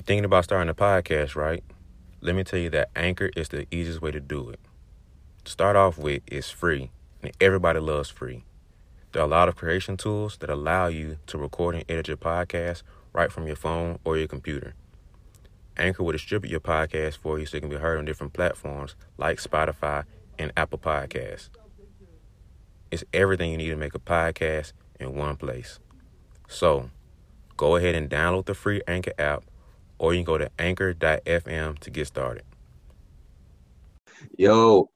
You're thinking about starting a podcast, right? Let me tell you that Anchor is the easiest way to do it. To start off with, it's free, and everybody loves free. There are a lot of creation tools that allow you to record and edit your podcast right from your phone or your computer. Anchor will distribute your podcast for you so it can be heard on different platforms like Spotify and Apple Podcasts. It's everything you need to make a podcast in one place. So, go ahead and download the free Anchor app, or you can go to anchor.fm to get started. Yo,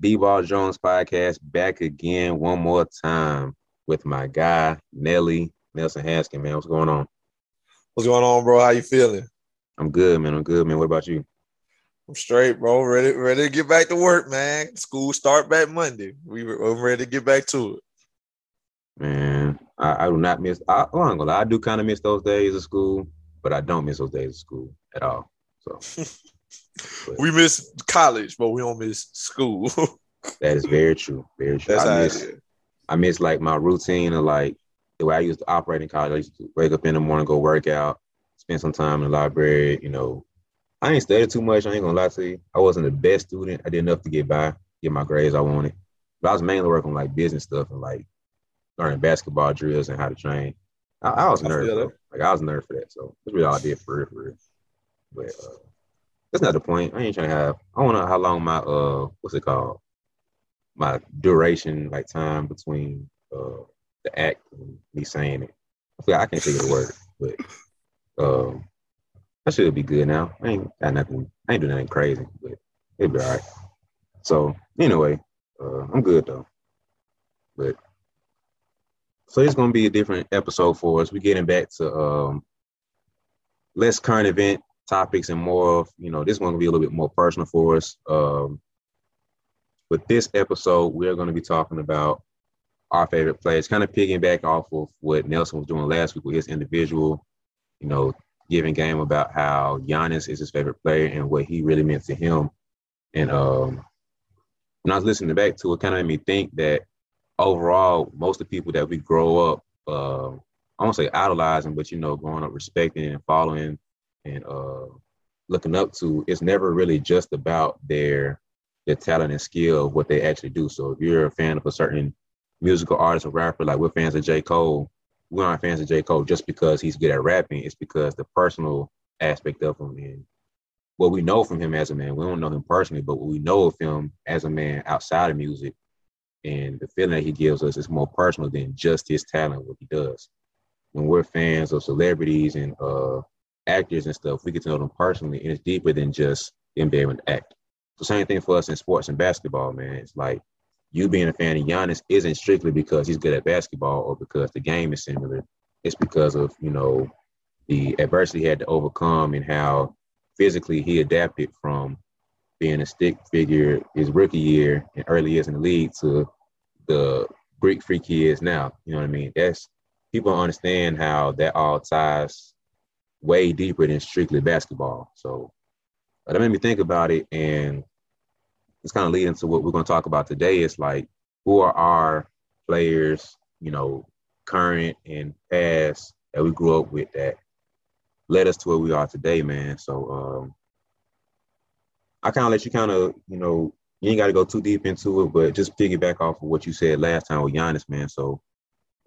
B-Ball Jones podcast back again one more time with my guy Nelly Nelson Haskin. Man, what's going on? What's going on, bro? How you feeling? I'm good, man. I'm good, man. What about you? I'm straight, bro. Ready, ready to get back to work, man. School start back Monday. We were I'm ready to get back to it. Man, I, I do not miss. I, I'm gonna lie, I do kind of miss those days of school, but I don't miss those days of school at all. So we miss college, but we don't miss school. that is very true. Very true. That's I miss. I miss like my routine of like the way I used to operate in college. I used to wake up in the morning, go work out, spend some time in the library. You know, I ain't studied too much. I ain't gonna lie to you. I wasn't the best student. I did enough to get by, get my grades I wanted. But I was mainly working on like business stuff and like learning basketball drills and how to train. I, I was a I nerd, feel bro. that. Like I was nervous for that. So that's really all I did for real, for real. But uh, that's not the point. I ain't trying to have. I to know how long my uh, what's it called? My duration, like time between uh the act and me saying it. I feel I can't figure the word, but um, I should be good now. I ain't got nothing. I ain't doing nothing crazy, but it'll be all right. So anyway, uh, I'm good though. But so it's gonna be a different episode for us. We're getting back to um less current event topics and more of you know this one gonna be a little bit more personal for us. Um, but this episode we're gonna be talking about our favorite players, kind of picking back off of what Nelson was doing last week with his individual, you know, giving game about how Giannis is his favorite player and what he really meant to him. And um, when I was listening back to it, kind of made me think that overall, most of the people that we grow up, uh, I won't say idolizing, but you know, growing up respecting and following and uh, looking up to, it's never really just about their their talent and skill, of what they actually do. So if you're a fan of a certain musical artist or rapper, like we're fans of J. Cole, we aren't fans of J. Cole just because he's good at rapping. It's because the personal aspect of him and what we know from him as a man. We don't know him personally, but what we know of him as a man outside of music and the feeling that he gives us is more personal than just his talent, what he does. When we're fans of celebrities and uh, actors and stuff, we get to know them personally, and it's deeper than just them being able to act. So same thing for us in sports and basketball, man. It's like you being a fan of Giannis isn't strictly because he's good at basketball or because the game is similar. It's because of you know the adversity he had to overcome and how physically he adapted from being a stick figure his rookie year and early years in the league to the Greek freak he is now. You know what I mean? That's people understand how that all ties way deeper than strictly basketball. So that made me think about it and it's kind of leading to what we're going to talk about today. It's like who are our players, you know, current and past that we grew up with that led us to where we are today, man. So um I kind of let you kind of, you know, you ain't got to go too deep into it, but just piggyback off of what you said last time with Giannis, man. So,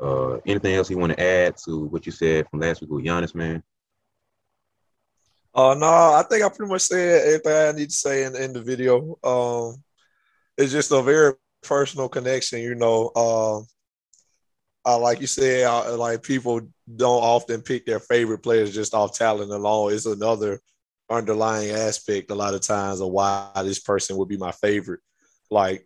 uh, anything else you want to add to what you said from last week with Giannis, man? Uh, no, I think I pretty much said everything I need to say in, in the video. Um, it's just a very personal connection, you know. Um, uh, like you said, uh, like people don't often pick their favorite players just off talent alone. It's another underlying aspect a lot of times of why this person would be my favorite. Like,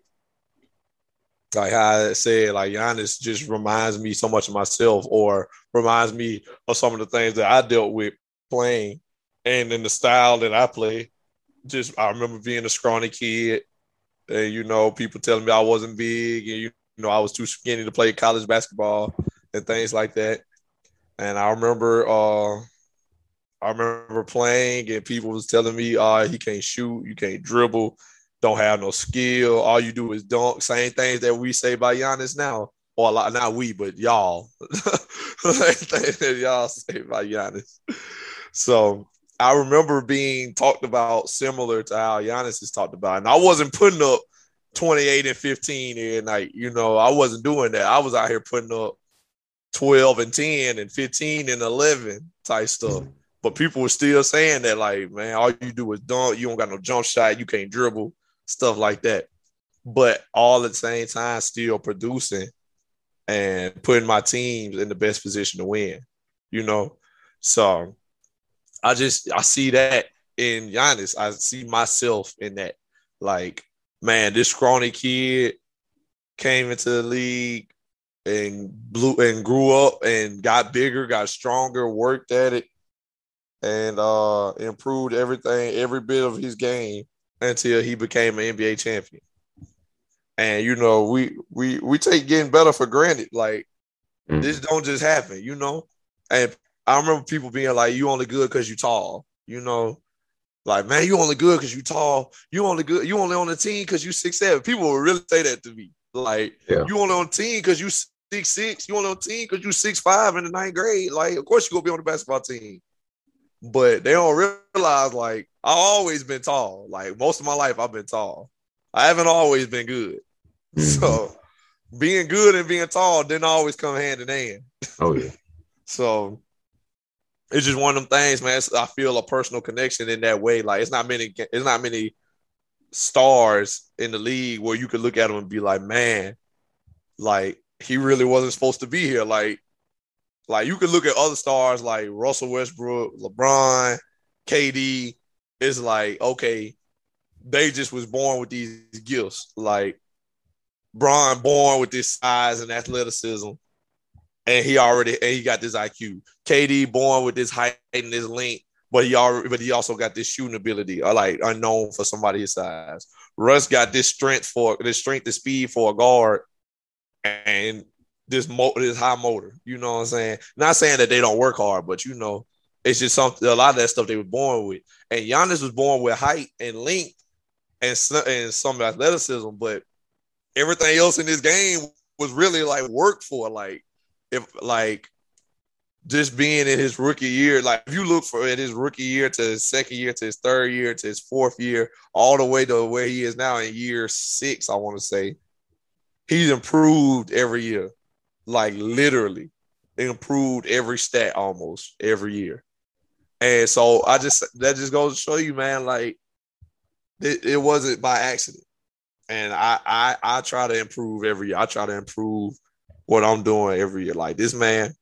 like I said, like Giannis just reminds me so much of myself, or reminds me of some of the things that I dealt with playing, and in the style that I play. Just I remember being a scrawny kid, and you know people telling me I wasn't big, and you know I was too skinny to play college basketball and things like that. And I remember, uh, I remember playing, and people was telling me, "Uh, he can't shoot, you can't dribble, don't have no skill. All you do is dunk." Same things that we say about Giannis now, or lot, not we, but y'all. Same things that y'all say about Giannis. So I remember being talked about similar to how Giannis is talked about, and I wasn't putting up 28 and 15 every night. You know, I wasn't doing that. I was out here putting up 12 and 10 and 15 and 11 type stuff. But people were still saying that, like, man, all you do is dunk. You don't got no jump shot. You can't dribble, stuff like that. But all at the same time, still producing and putting my teams in the best position to win, you know? So I just, I see that in Giannis. I see myself in that. Like, man, this scrawny kid came into the league and blew and grew up and got bigger, got stronger, worked at it, and uh improved everything, every bit of his game until he became an NBA champion. And you know, we we we take getting better for granted. Like mm. this don't just happen, you know. And I remember people being like, "You only good because you tall," you know. Like, man, you only good because you tall. You only good. You only on the team because you six seven. People will really say that to me. Like, yeah. you only on the team because you six six. You only on the team because you six five in the ninth grade. Like, of course you gonna be on the basketball team. But they don't realize like I've always been tall. Like most of my life I've been tall. I haven't always been good. Mm-hmm. So being good and being tall didn't always come hand in hand. Oh yeah. so it's just one of them things, man. I feel a personal connection in that way. Like it's not many, it's not many stars in the league where you could look at them and be like, man, like he really wasn't supposed to be here. Like, like you could look at other stars like Russell Westbrook, LeBron, KD. It's like, okay, they just was born with these gifts. Like Bron born with this size and athleticism and he already and he got this IQ. KD born with this height and this length, but he already but he also got this shooting ability, or like unknown for somebody his size. Russ got this strength for this strength and speed for a guard, and this mo- this high motor. You know what I'm saying? Not saying that they don't work hard, but you know, it's just something. A lot of that stuff they were born with. And Giannis was born with height and length and and some athleticism, but everything else in this game was really like worked for. Like if like just being in his rookie year, like if you look for at his rookie year to his second year to his third year to his fourth year, all the way to where he is now in year six, I want to say, he's improved every year, like literally improved every stat almost every year. And so I just that just goes to show you, man, like it, it wasn't by accident. And I, I I try to improve every year. I try to improve what I'm doing every year. Like this man,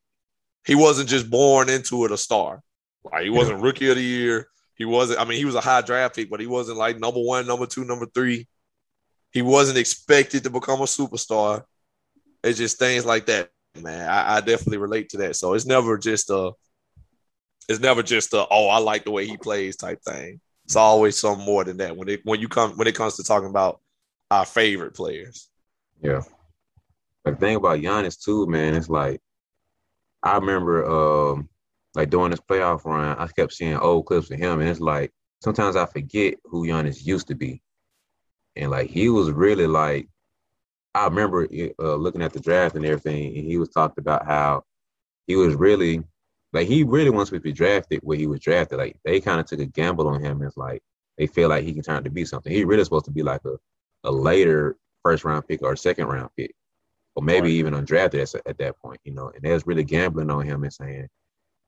he wasn't just born into it a star. Like he wasn't rookie of the year. He wasn't. I mean, he was a high draft pick, but he wasn't like number one, number two, number three. He wasn't expected to become a superstar. It's just things like that, man. I, I definitely relate to that. So it's never just a. It's never just a oh I like the way he plays type thing. It's always something more than that when it when you come when it comes to talking about our favorite players. Yeah. The thing about Giannis too, man, it's like I remember um like during this playoff run, I kept seeing old clips of him, and it's like sometimes I forget who Giannis used to be, and like he was really like I remember uh, looking at the draft and everything, and he was talked about how he was really like he really wants to be drafted where he was drafted. Like they kind of took a gamble on him. It's like they feel like he can turn out to be something. He really supposed to be like a, a later first round pick or second round pick or maybe right. even undrafted at, at that point, you know. And they was really gambling on him and saying,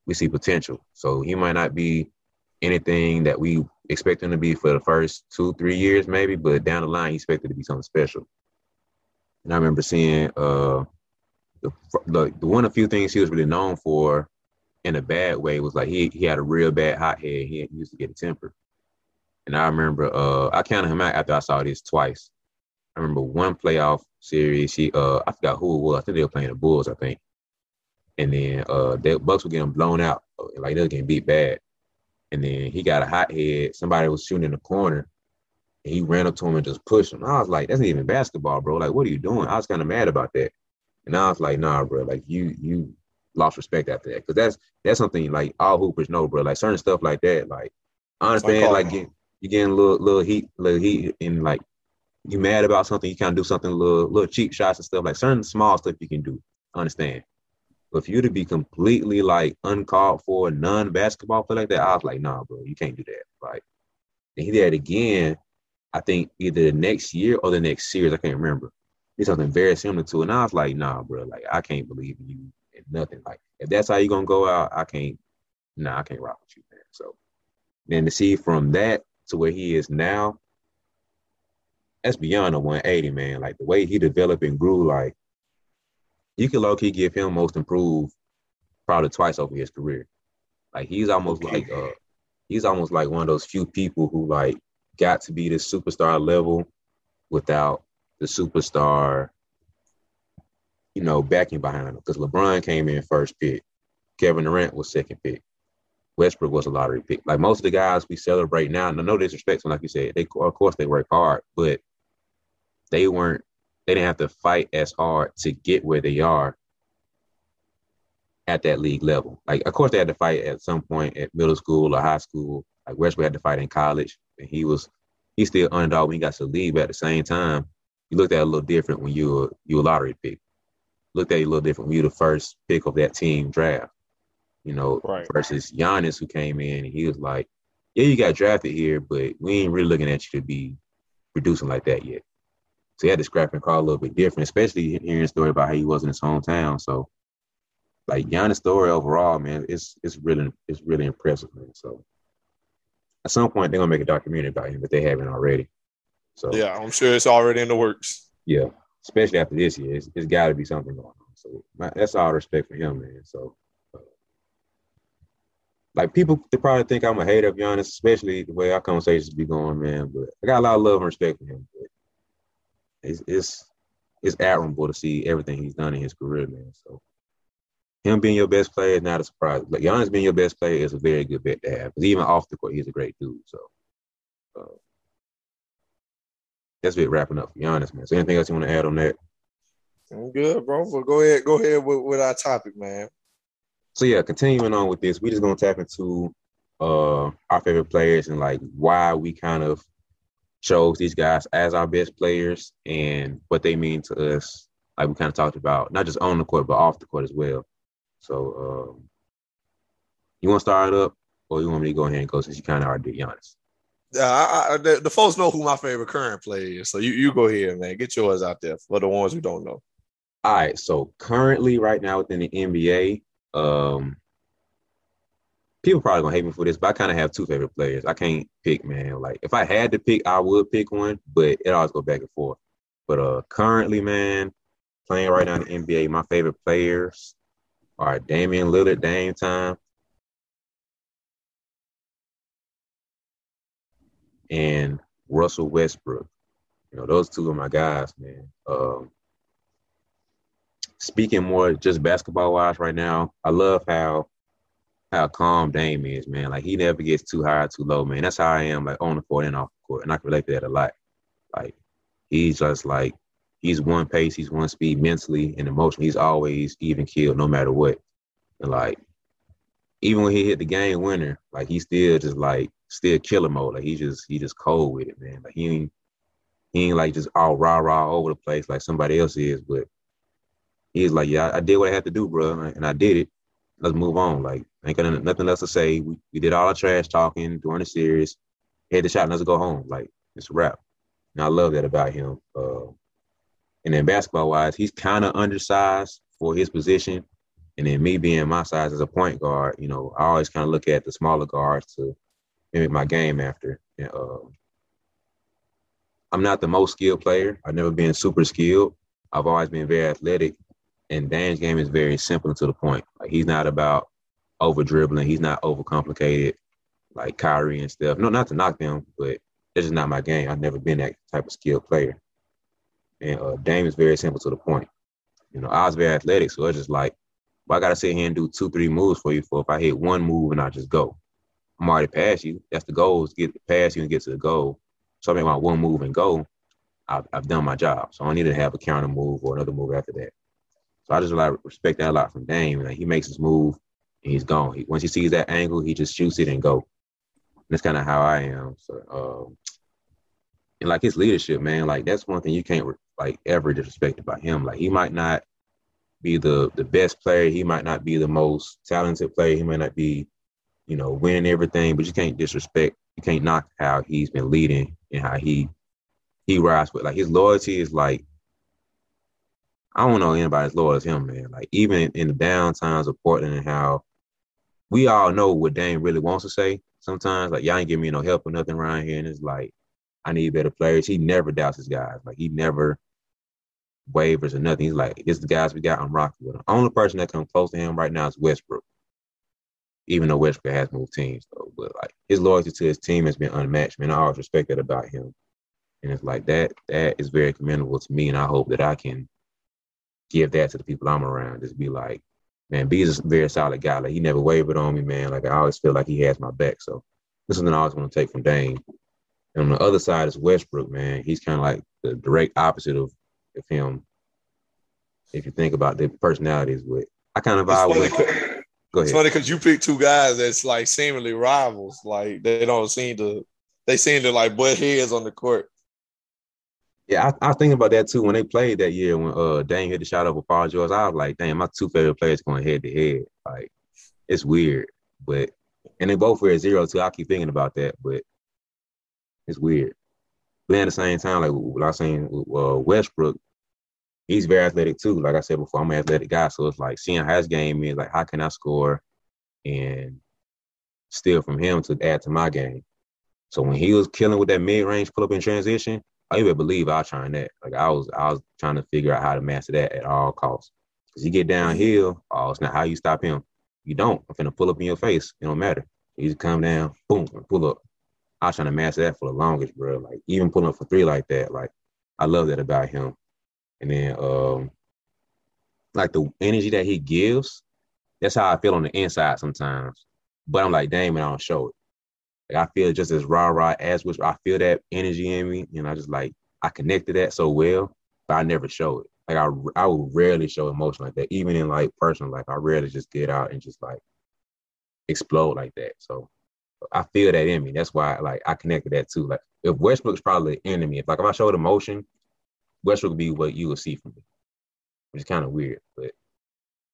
we see potential. So he might not be anything that we expect him to be for the first two, three years, maybe, but down the line, he expected to be something special. And I remember seeing uh, the, the, the one of few things he was really known for in a bad way was like he he had a real bad hot head. He, he used to get a temper. And I remember uh, I counted him out after I saw this twice. I remember one playoff series. He uh I forgot who it was. I think they were playing the Bulls, I think. And then uh the Bucks were getting blown out. Like they were getting beat bad. And then he got a hot head. Somebody was shooting in the corner. And he ran up to him and just pushed him. I was like, that's not even basketball, bro. Like, what are you doing? I was kind of mad about that. And I was like, nah, bro. Like you you lost respect after that. Cause that's that's something like all hoopers know, bro. Like certain stuff like that. Like I understand like get, you getting a little little heat, little heat and like you mad about something, you kind of do something a little little cheap shots and stuff like certain small stuff you can do. I understand. But for you to be completely like uncalled for, non basketball play like that, I was like, nah, bro, you can't do that. Like, and he did it again. I think either the next year or the next series. I can't remember. It's something very similar to, it. and I was like, nah, bro, like I can't believe you and nothing. Like, if that's how you're gonna go out, I can't. Nah, I can't rock with you, man. So then to see from that to where he is now, that's beyond a 180, man. Like the way he developed and grew, like you can low key give him most improved probably twice over his career. Like he's almost like uh he's almost like one of those few people who like got to be this superstar level without the superstar, you know, backing behind him. Because LeBron came in first pick, Kevin Durant was second pick, Westbrook was a lottery pick. Like most of the guys we celebrate now, and no disrespect, like you said, they of course they work hard, but they weren't they didn't have to fight as hard to get where they are at that league level. Like, of course, they had to fight at some point at middle school or high school. Like Westbrook had to fight in college, and he was he's still underdog when he got to the league. But at the same time, you looked at it a little different when you were you were lottery pick. Looked at it a little different when you were the first pick of that team draft. You know, Right. versus Giannis who came in and he was like, "Yeah, you got drafted here, but we ain't really looking at you to be producing like that yet." So he had to scrap and crawl a little bit different, especially hearing a story about how he was in his hometown. So, like Giannis' story overall, man, it's it's really it's really impressive, man. So, at some point they're gonna make a documentary about him, but they haven't already. So Yeah, I'm sure it's already in the works. yeah, especially after this year, it's, it's got to be something going on. So my, that's all respect for him, man. So, uh, like people, they probably think I'm a hater of Giannis, especially the way our conversations be going, man. But I got a lot of love and respect for him. But it's it's it's admirable to see everything he's done in his career, man. So him being your best player is not a surprise. Like Giannis being your best player is a very good bet to have. Because even off the court, he's a great dude. So. Uh, that's it wrapping up for Giannis, man. So anything else you want to add on that? I'm good, bro. But go ahead, go ahead with, with our topic, man. So yeah, continuing on with this, we just gonna tap into uh our favorite players and like why we kind of chose these guys as our best players and what they mean to us. Like we kind of talked about, not just on the court, but off the court as well. So um you want to start it up, or you want me to go ahead and go since you kind of already did Giannis? Yeah, I, I, the, the folks know who my favorite current player is. So you, you go ahead, man. Get yours out there for the ones who don't know. All right, so currently, right now within the NBA, um, people probably gonna hate me for this, but I kind of have two favorite players. I can't pick, man. Like if I had to pick, I would pick one, but it always go back and forth. But uh, currently, man, playing right now in the NBA, my favorite players are Damian Lillard, Dame Time, and Russell Westbrook. You know, those two are my guys, man. Um, speaking more just basketball wise right now, I love how how calm Dame is, man. Like he never gets too high or too low, man. That's how I am, like on the court and off the court, and I can relate to that a lot. Like he's just like he's one pace, he's one speed mentally and emotionally. He's always even killed, no matter what. And like even when he hit the game winner, like he's still just like still killer mode. Like he just he just cold with it, man. Like he ain't he ain't like just all rah rah over the place like somebody else is, but he's like, yeah, I did what I had to do, bro, and I did it. Let's move on. Like, ain't got nothing else to say. We, we did all our trash talking during the series. Hit the shot, and let's go home. Like, it's a wrap. And I love that about him. Uh, and then basketball wise, he's kind of undersized for his position. And then me being my size as a point guard, you know, I always kind of look at the smaller guards to mimic my game after. And, uh, I'm not the most skilled player. I've never been super skilled. I've always been very athletic and Dame's game is very simple and to the point. Like he's not about over dribbling. He's not over complicated like Kyrie and stuff. No, not to knock them, but it's just not my game. I've never been that type of skilled player. And uh, Dame is very simple to the point. You know, I was very athletic, so it's just like, well, I gotta sit here and do two, three moves for you. For if I hit one move and I just go, I'm already past you. That's the goal: is get past you and get to the goal. So I make my one move and go. I've, I've done my job. So I don't need to have a counter move or another move after that. So I just like respect that a lot from Dame. Like he makes his move and he's gone. He, once he sees that angle, he just shoots it and go. And that's kind of how I am. So, um, and like his leadership, man, like that's one thing you can't like ever disrespected by him. Like he might not be the the best player. He might not be the most talented player. He might not be, you know, winning everything. But you can't disrespect. You can't knock how he's been leading and how he he rides with. Like his loyalty is like I don't know anybody as loyal as him, man. Like even in the down times of Portland and how we all know what Dame really wants to say. Sometimes like y'all ain't give me no help or nothing around here, and it's like I need better players. He never doubts his guys. Like he never wavers or nothing. He's like, it's the guys we got. I'm rocking with him. Only person that comes close to him right now is Westbrook. Even though Westbrook has moved teams, though, but like his loyalty to his team has been unmatched. Man, I always respect that about him, and it's like that. That is very commendable to me, and I hope that I can give that to the people I'm around. Just be like, man, B is a very solid guy. Like he never wavered on me, man. Like I always feel like he has my back. So this is something I always want to take from Dame. And on the other side is Westbrook, man. He's kind of like the direct opposite of of him. If you think about the personalities, with I kind of vibe with. Go ahead. It's funny because you pick two guys that's like seemingly rivals. Like they don't seem to, they seem to like butt heads on the court. Yeah, I, I thinking about that too when they played that year when uh Dame hit the shot over Paul George. I was like, damn, my two favorite players going head to head. Like, it's weird, but and they both were at zero too. I keep thinking about that, but it's weird. But at the same time, like what I was saying, uh, Westbrook, he's very athletic too. Like I said before, I'm an athletic guy, so it's like seeing how his game is, like how can I score and steal from him to add to my game. So when he was killing with that mid range pull up in transition, I even believe I was trying that. Like I was, I was trying to figure out how to master that at all costs. Cause you get downhill, oh, it's not how you stop him. You don't. I'm finna pull up in your face. It don't matter. You just come down, boom, and pull up. I was trying to master that for the longest, bro. Like even pulling up for three like that, like I love that about him. And then um like the energy that he gives, that's how I feel on the inside sometimes. But I'm like, damn, and I don't show it. Like I feel just as raw, raw as which I feel that energy in me, and I just like I connect to that so well, but I never show it. Like I, I would rarely show emotion like that, even in like personal life. I rarely just get out and just like explode like that. So I feel that in me. That's why like I connected that too. Like if Westbrook's probably the enemy, if like if I showed emotion, Westbrook would be what you would see from me, which is kind of weird. But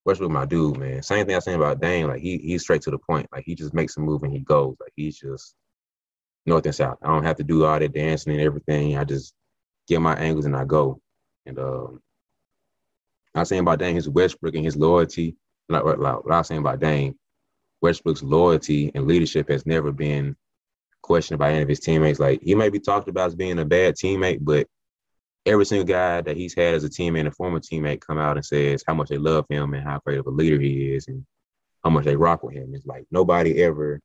Westbrook, my dude, man. Same thing I saying about Dame. Like he he's straight to the point. Like he just makes a move and he goes. Like he's just north and south. I don't have to do all that dancing and everything. I just get my angles and I go. And um, I was saying about Dame, his Westbrook and his loyalty. Like like what I was saying about Dame, Westbrook's loyalty and leadership has never been questioned by any of his teammates. Like he may be talked about as being a bad teammate, but every single guy that he's had as a teammate and a former teammate come out and says how much they love him and how great of a leader he is and how much they rock with him. It's like nobody ever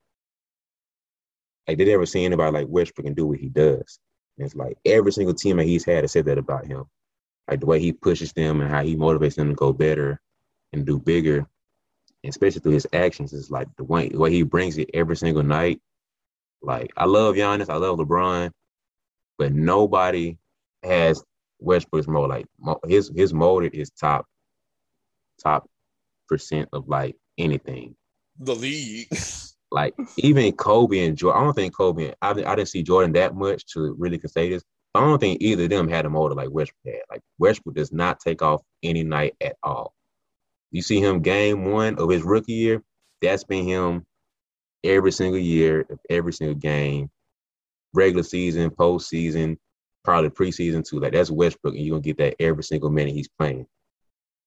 like did ever see anybody like Westbrook and do what he does. And it's like every single teammate he's had has said that about him. Like the way he pushes them and how he motivates them to go better and do bigger, and especially through his actions, is like the way the way he brings it every single night. Like I love Giannis, I love LeBron, but nobody has Westbrook's mold. Like his his motor is top top percent of like anything. The league. Like even Kobe and Jordan, I don't think Kobe. I, I didn't see Jordan that much to really can say this. I don't think either of them had a motor like Westbrook had. Like Westbrook does not take off any night at all. You see him game one of his rookie year. That's been him every single year, every single game, regular season, postseason, probably preseason too. Like that's Westbrook, and you're gonna get that every single minute he's playing.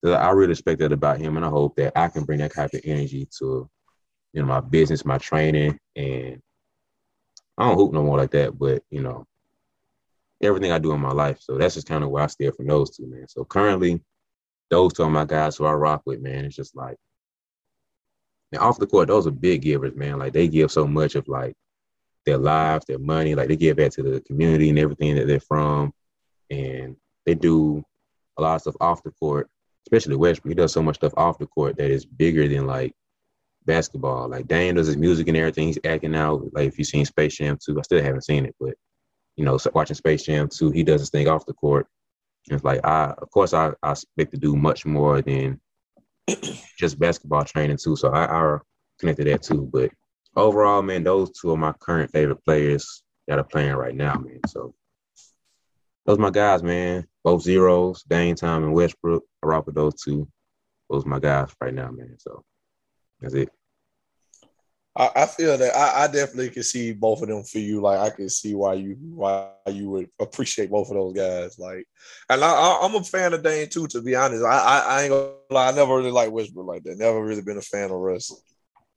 So I really respect that about him, and I hope that I can bring that type of energy to, you know, my business, my training, and I don't hoop no more like that, but you know, everything I do in my life. So that's just kind of where I steer from those two, man. So currently, those two are my guys who I rock with, man. It's just like, and off the court, those are big givers, man. Like they give so much of like their lives, their money, like they give back to the community and everything that they're from. And they do a lot of stuff off the court, especially Westbrook. He does so much stuff off the court that is bigger than like basketball. Like Dame does his music and everything. He's acting out. Like if you've seen Space Jam 2, I still haven't seen it, but you know, watching Space Jam 2, he does his thing off the court. And it's like I of course I, I expect to do much more than just basketball training too. So I, I connected that too. But overall, man, those two are my current favorite players that are playing right now, man. So those are my guys, man. Both zeros, Dame Time and Westbrook. I rock with those two. those are my guys right now, man. So that's it. I, I feel that I, I, definitely can see both of them for you. Like I can see why you why you would appreciate both of those guys. Like, and I, am a fan of Dame too. To be honest, I, I, I ain't gonna lie. I never really liked Westbrook like that. Never really been a fan of Russ.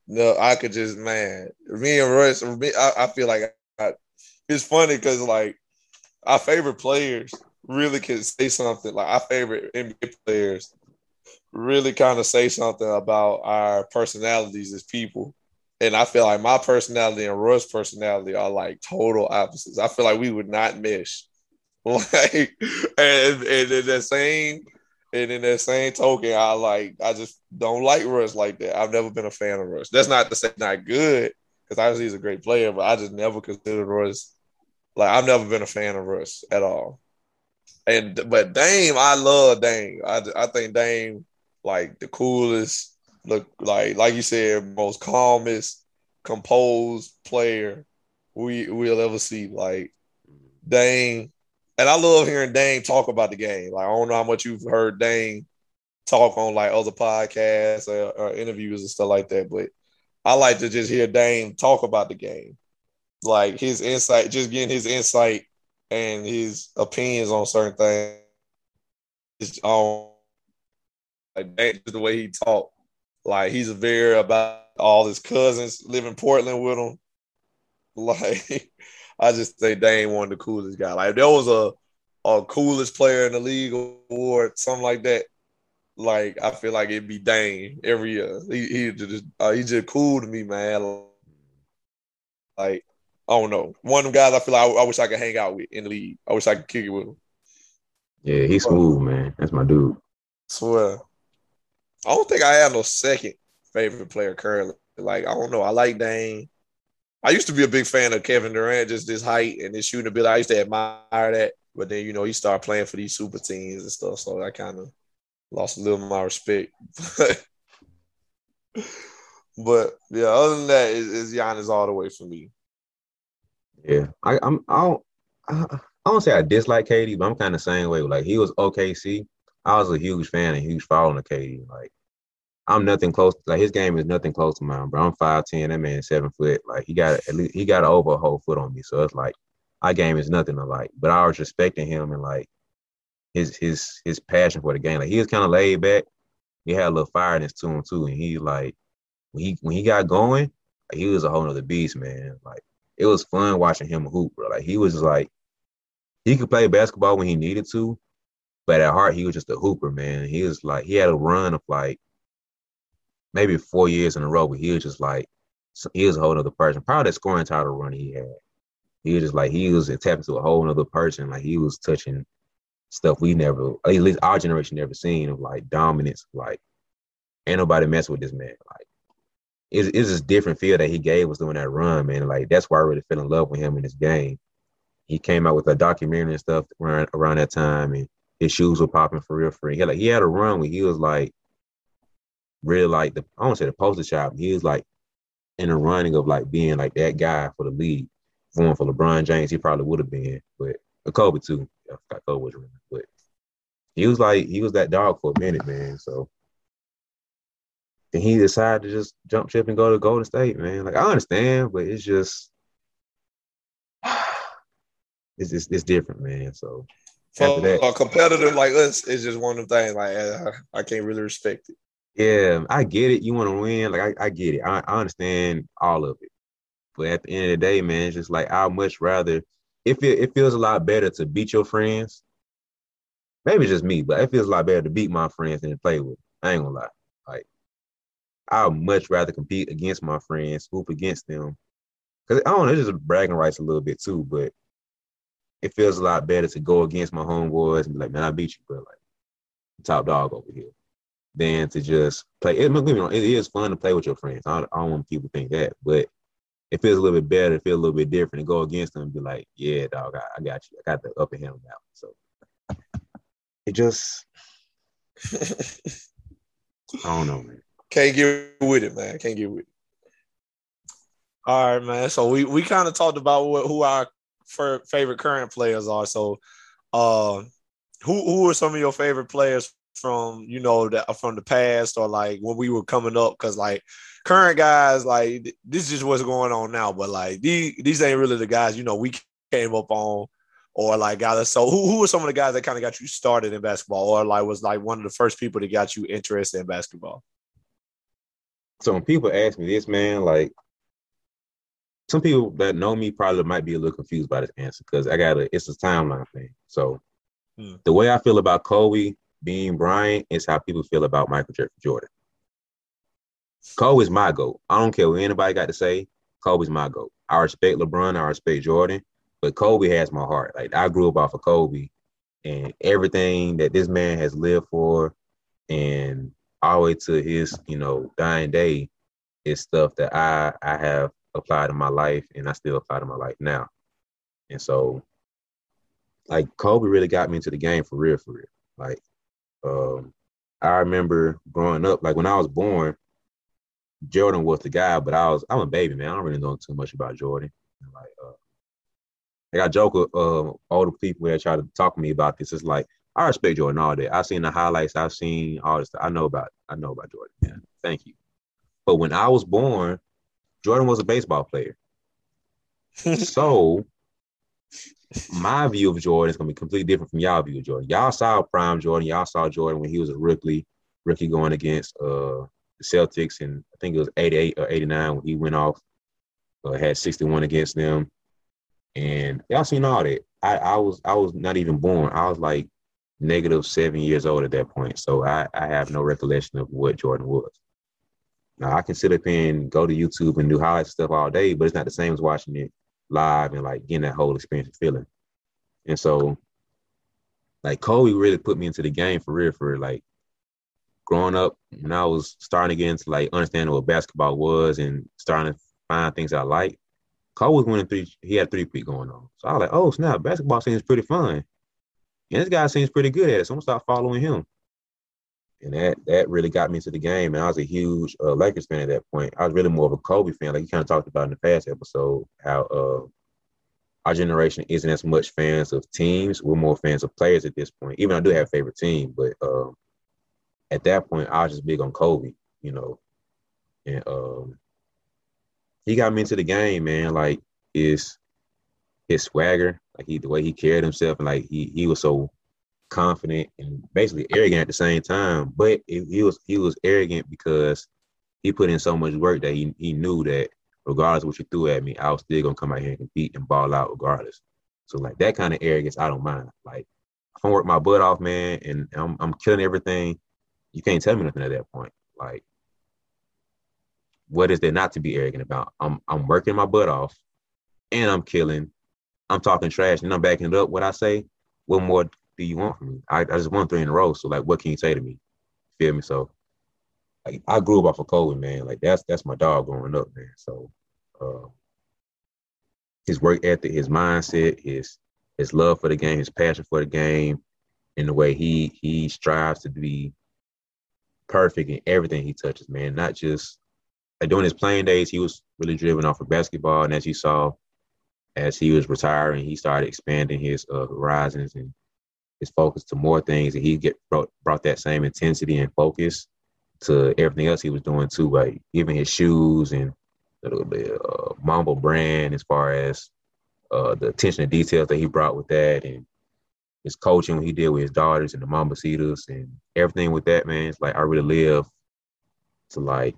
No, I could just man, me and Russ. Me, I, I feel like I, it's funny because like our favorite players really can say something. Like our favorite NBA players really kind of say something about our personalities as people and I feel like my personality and Roy's personality are like total opposites. I feel like we would not mesh. Like, and, and in that same, and in that same token, I like, I just don't like Russ like that. I've never been a fan of Russ. That's not to say not good, because obviously he's a great player, but I just never considered Russ. Like, I've never been a fan of Russ at all. And but Dame, I love Dame. I I think Dame like the coolest look like like you said, most calmest, composed player we we'll ever see. Like Dame, and I love hearing Dame talk about the game. Like I don't know how much you've heard Dame talk on like other podcasts or, or interviews and stuff like that, but I like to just hear Dame talk about the game, like his insight, just getting his insight and his opinions on certain things. It's on um, like just the way he talked like he's very about all his cousins live in Portland with him. Like I just think Dame one of the coolest guy. Like if there was a a coolest player in the league award, something like that. Like I feel like it'd be Dame every year. He he just uh, he's just cool to me, man. Like I don't know, one of them guys I feel like I, I, wish I could hang out with in the league. I wish I could kick it with him. Yeah, he's smooth, man. That's my dude. Swear. I don't think I have no second favorite player currently. Like I don't know. I like Dame. I used to be a big fan of Kevin Durant, just this height and his shooting ability. I used to admire that, but then you know he started playing for these super teams and stuff, so I kind of lost a little of my respect. but yeah, other than that, is, is Giannis all the way for me. Yeah, I, I'm. I don't. I, don't say I dislike KD, but I'm kind of same way. Like he was OKC, I was a huge fan and huge following of KD. Like I'm nothing close. Like his game is nothing close to mine, bro. I'm five ten. That man seven foot. Like he got at least he got over a whole foot on me. So it's like our game is nothing alike. But I was respecting him and like his his his passion for the game. Like he was kind of laid back. He had a little fire fireness to him too, and he like when he when he got going, like, he was a whole nother beast, man. Like it was fun watching him hoop, bro. Like he was like he could play basketball when he needed to, but at heart, he was just a hooper, man. He was like, he had a run of like maybe four years in a row, but he was just like, he was a whole other person. Probably the scoring title run he had. He was just like, he was tapping to a whole other person. Like he was touching stuff we never, at least our generation never seen of like dominance. Like, ain't nobody mess with this man. Like, it's, it's this different feel that he gave us doing that run, man. Like, that's why I really fell in love with him in this game. He came out with a documentary and stuff around, around that time. And his shoes were popping for real for real. He had, like he had a run where he was like really like the I don't say the poster child, he was like in the running of like being like that guy for the league. Going for LeBron James, he probably would have been, but uh, Kobe too. I forgot Kobe was running, but he was like he was that dog for a minute, man. So and he decided to just jump ship and go to Golden State, man. Like I understand, but it's just it's it's, it's different, man. So for that, a competitor like us, it's just one of the things like I, I can't really respect it. Yeah, I get it. You want to win, like I, I get it. I, I understand all of it. But at the end of the day, man, it's just like I much rather. If it, it feels a lot better to beat your friends. Maybe just me, but it feels a lot better to beat my friends than to play with. I ain't gonna lie. Like I would much rather compete against my friends, hoop against them. Cause I don't know, it's just bragging rights a little bit too, but it feels a lot better to go against my homeboys and be like, man, I beat you, bro. Like, top dog over here. Than to just play. It, it is fun to play with your friends. I don't, I don't want people to think that, but it feels a little bit better. It feels a little bit different to go against them and be like, yeah, dog, I, I got you. I got the upper hand now. So it just, I don't know, man. Can't get with it, man. Can't get with it. All right, man. So we, we kind of talked about what, who our favorite current players are. So, uh, who who are some of your favorite players from you know that from the past or like when we were coming up? Because like current guys, like this is just what's going on now. But like these these ain't really the guys you know we came up on or like got us. So who who were some of the guys that kind of got you started in basketball, or like was like one of the first people that got you interested in basketball? So when people ask me this, man, like some people that know me probably might be a little confused by this answer because I got a it's a timeline thing. So hmm. the way I feel about Kobe Bean Bryant is how people feel about Michael Jordan. Kobe is my goat. I don't care what anybody got to say. Kobe's my goat. I respect LeBron. I respect Jordan, but Kobe has my heart. Like I grew up off of Kobe, and everything that this man has lived for, and all the way to his, you know, dying day, is stuff that I I have applied in my life, and I still apply to my life now. And so, like Kobe really got me into the game for real, for real. Like, um, I remember growing up, like when I was born, Jordan was the guy, but I was I'm a baby man. I don't really know too much about Jordan. Like, uh, like I joke with uh, the people that try to talk to me about this. It's like I respect Jordan all day. I've seen the highlights. I've seen all this. I know about. I know about Jordan. Yeah, thank you. But when I was born, Jordan was a baseball player. so my view of Jordan is gonna be completely different from y'all view of Jordan. Y'all saw prime Jordan. Y'all saw Jordan when he was a rookie, rookie going against uh, the Celtics, and I think it was 88 or 89 when he went off, uh, had 61 against them, and y'all seen all that. I, I was I was not even born. I was like negative seven years old at that point, so I, I have no recollection of what Jordan was. Now I can sit up and go to YouTube and do highlight stuff all day, but it's not the same as watching it live and like getting that whole experience and feeling. And so, like Kobe really put me into the game for real, for real. Like growing up, when I was starting to get into like understanding what basketball was and starting to find things I like, Kobe was winning three. He had three peat going on. So I was like, oh snap, basketball seems pretty fun. And this guy seems pretty good at it. So I'm gonna start following him and that that really got me into the game. And I was a huge uh, Lakers fan at that point. I was really more of a Kobe fan, like you kind of talked about in the past episode, how uh, our generation isn't as much fans of teams. We're more fans of players at this point. Even I do have a favorite team, but uh, at that point, I was just big on Kobe, you know. And um, he got me into the game, man. Like his his swagger, like he the way he carried himself, and like he he was so confident and basically arrogant at the same time. But he was he was arrogant because he put in so much work that he he knew that regardless of what you threw at me, I was still gonna come out here and compete and ball out regardless. So like that kind of arrogance, I don't mind. Like if I work my butt off, man, and I'm I'm killing everything, you can't tell me nothing at that point. Like what is there not to be arrogant about? I'm I'm working my butt off and I'm killing. I'm talking trash and I'm backing it up. What I say, what more do you want from me? I, I just won three in a row. So like, what can you say to me? Feel me? So like, I grew up off of Kobe, man. Like that's that's my dog growing up, man. So uh, his work ethic, his mindset, his his love for the game, his passion for the game, and the way he he strives to be perfect in everything he touches, man. Not just like during his playing days, he was really driven off of basketball, and as you saw, as he was retiring, he started expanding his uh, horizons and his focus to more things, and he get brought, brought that same intensity and focus to everything else he was doing too, like even his shoes and the, uh, Mamba brand as far as uh, the attention to details that he brought with that, and his coaching when he did with his daughters and the Mambacitas and everything with that man. It's like I really live to like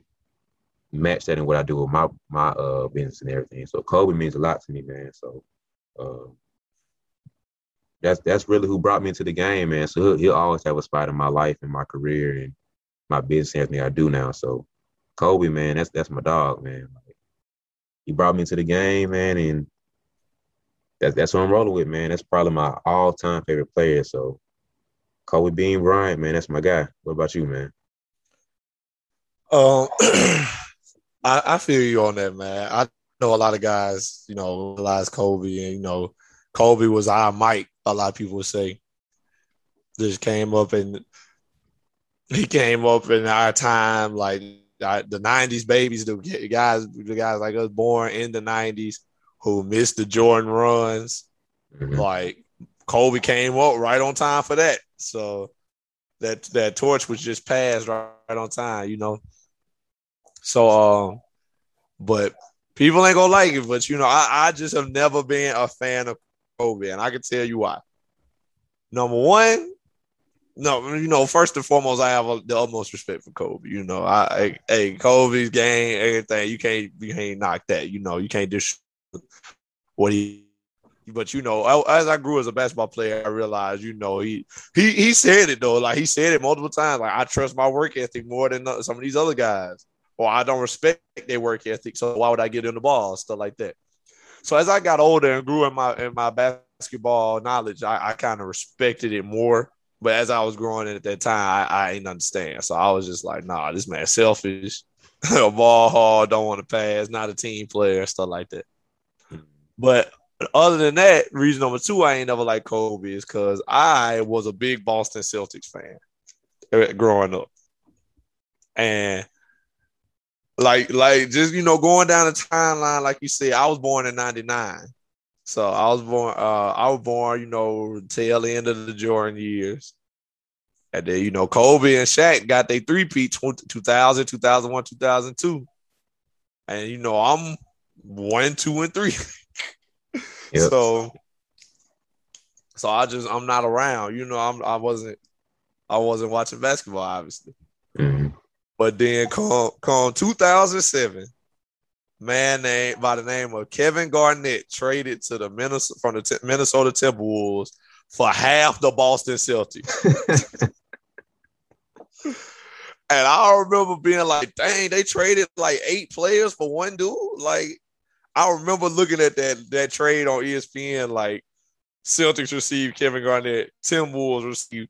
match that in what I do with my my uh business and everything. So Kobe means a lot to me, man. So uh, that's that's really who brought me into the game, man. So he'll, he'll always have a spot in my life and my career and my business, everything I do now. So Kobe, man, that's that's my dog, man. Like, he brought me into the game, man, and that's that's what I'm rolling with, man. That's probably my all time favorite player. So Kobe Bean Bryant, man, that's my guy. What about you, man? Um, I, I feel you on that, man. I know a lot of guys, you know, realize Kobe, and you know, Kobe was our Mike a lot of people would say. Just came up and he came up in our time, like the '90s babies, the guys, the guys like us born in the '90s who missed the Jordan runs. Mm-hmm. Like Kobe came up right on time for that. So that that torch was just passed right, right on time, you know. So um, but people ain't gonna like it. But you know, I, I just have never been a fan of Kobe, and I can tell you why. Number one, no, you know, first and foremost, I have the utmost respect for Kobe. You know, I, hey Kobe's game, everything. You can't you can't knock that. You know, you can't just what he. But you know, as I grew as a basketball player, I realized, you know, he he he said it though. Like he said it multiple times. Like I trust my work ethic more than uh, some of these other guys, or I don't respect their work ethic. So why would I get in the ball? Stuff like that. So as I got older and grew in my in my basketball knowledge, I, I kind of respected it more but as I was growing at that time, I, I ain't understand. So I was just like, nah, this man selfish, a ball hard, don't want to pass, not a team player, stuff like that. But other than that, reason number two, I ain't never like Kobe is because I was a big Boston Celtics fan uh, growing up. And like, like just you know, going down the timeline, like you said, I was born in '99. So I was born. Uh, I was born, you know, tail end of the Jordan years, and then you know Kobe and Shaq got their three peat 2000, 2001, 2002, and you know I'm one, two, and three. yep. So, so I just I'm not around. You know, I'm I wasn't I wasn't watching basketball, obviously. Mm-hmm. But then come come 2007, man named by the name of Kevin Garnett traded to the Minnesota from the T- Minnesota Timberwolves for half the Boston Celtics. and I remember being like, dang, they traded like eight players for one dude. Like, I remember looking at that that trade on ESPN, like Celtics received Kevin Garnett, Timberwolves received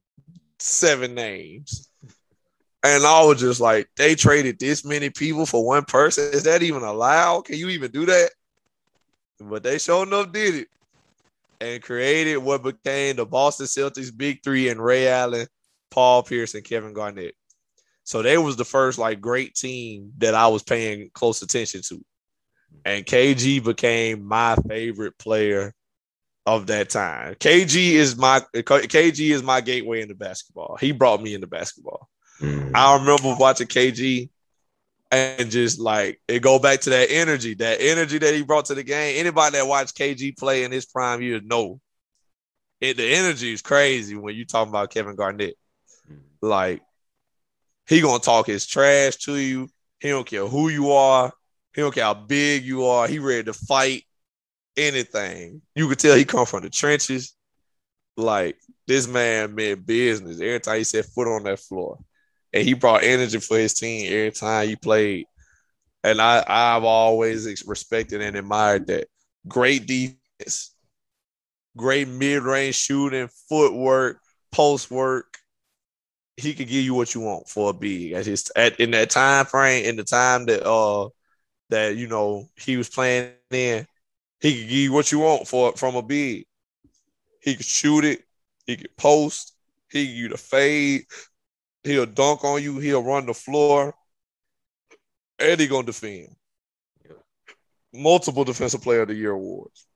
seven names. And I was just like, they traded this many people for one person. Is that even allowed? Can you even do that? But they sure enough did it and created what became the Boston Celtics Big Three and Ray Allen, Paul Pierce, and Kevin Garnett. So they was the first like great team that I was paying close attention to. And KG became my favorite player of that time. KG is my KG is my gateway into basketball. He brought me into basketball. Mm. I remember watching KG and just like it go back to that energy, that energy that he brought to the game. Anybody that watched KG play in his prime years know it. The energy is crazy when you talking about Kevin Garnett. Mm. Like he gonna talk his trash to you. He don't care who you are. He don't care how big you are. He ready to fight anything. You could tell he come from the trenches. Like this man meant business every time he set foot on that floor and he brought energy for his team every time he played. And I, I've always respected and admired that. Great defense, great mid-range shooting, footwork, post work. He could give you what you want for a big at his at in that time frame, in the time that uh that you know he was playing in, he could give you what you want for from a big. He could shoot it, he could post, he could you the fade, He'll dunk on you. He'll run the floor. And he gonna defend. Multiple defensive player of the year awards.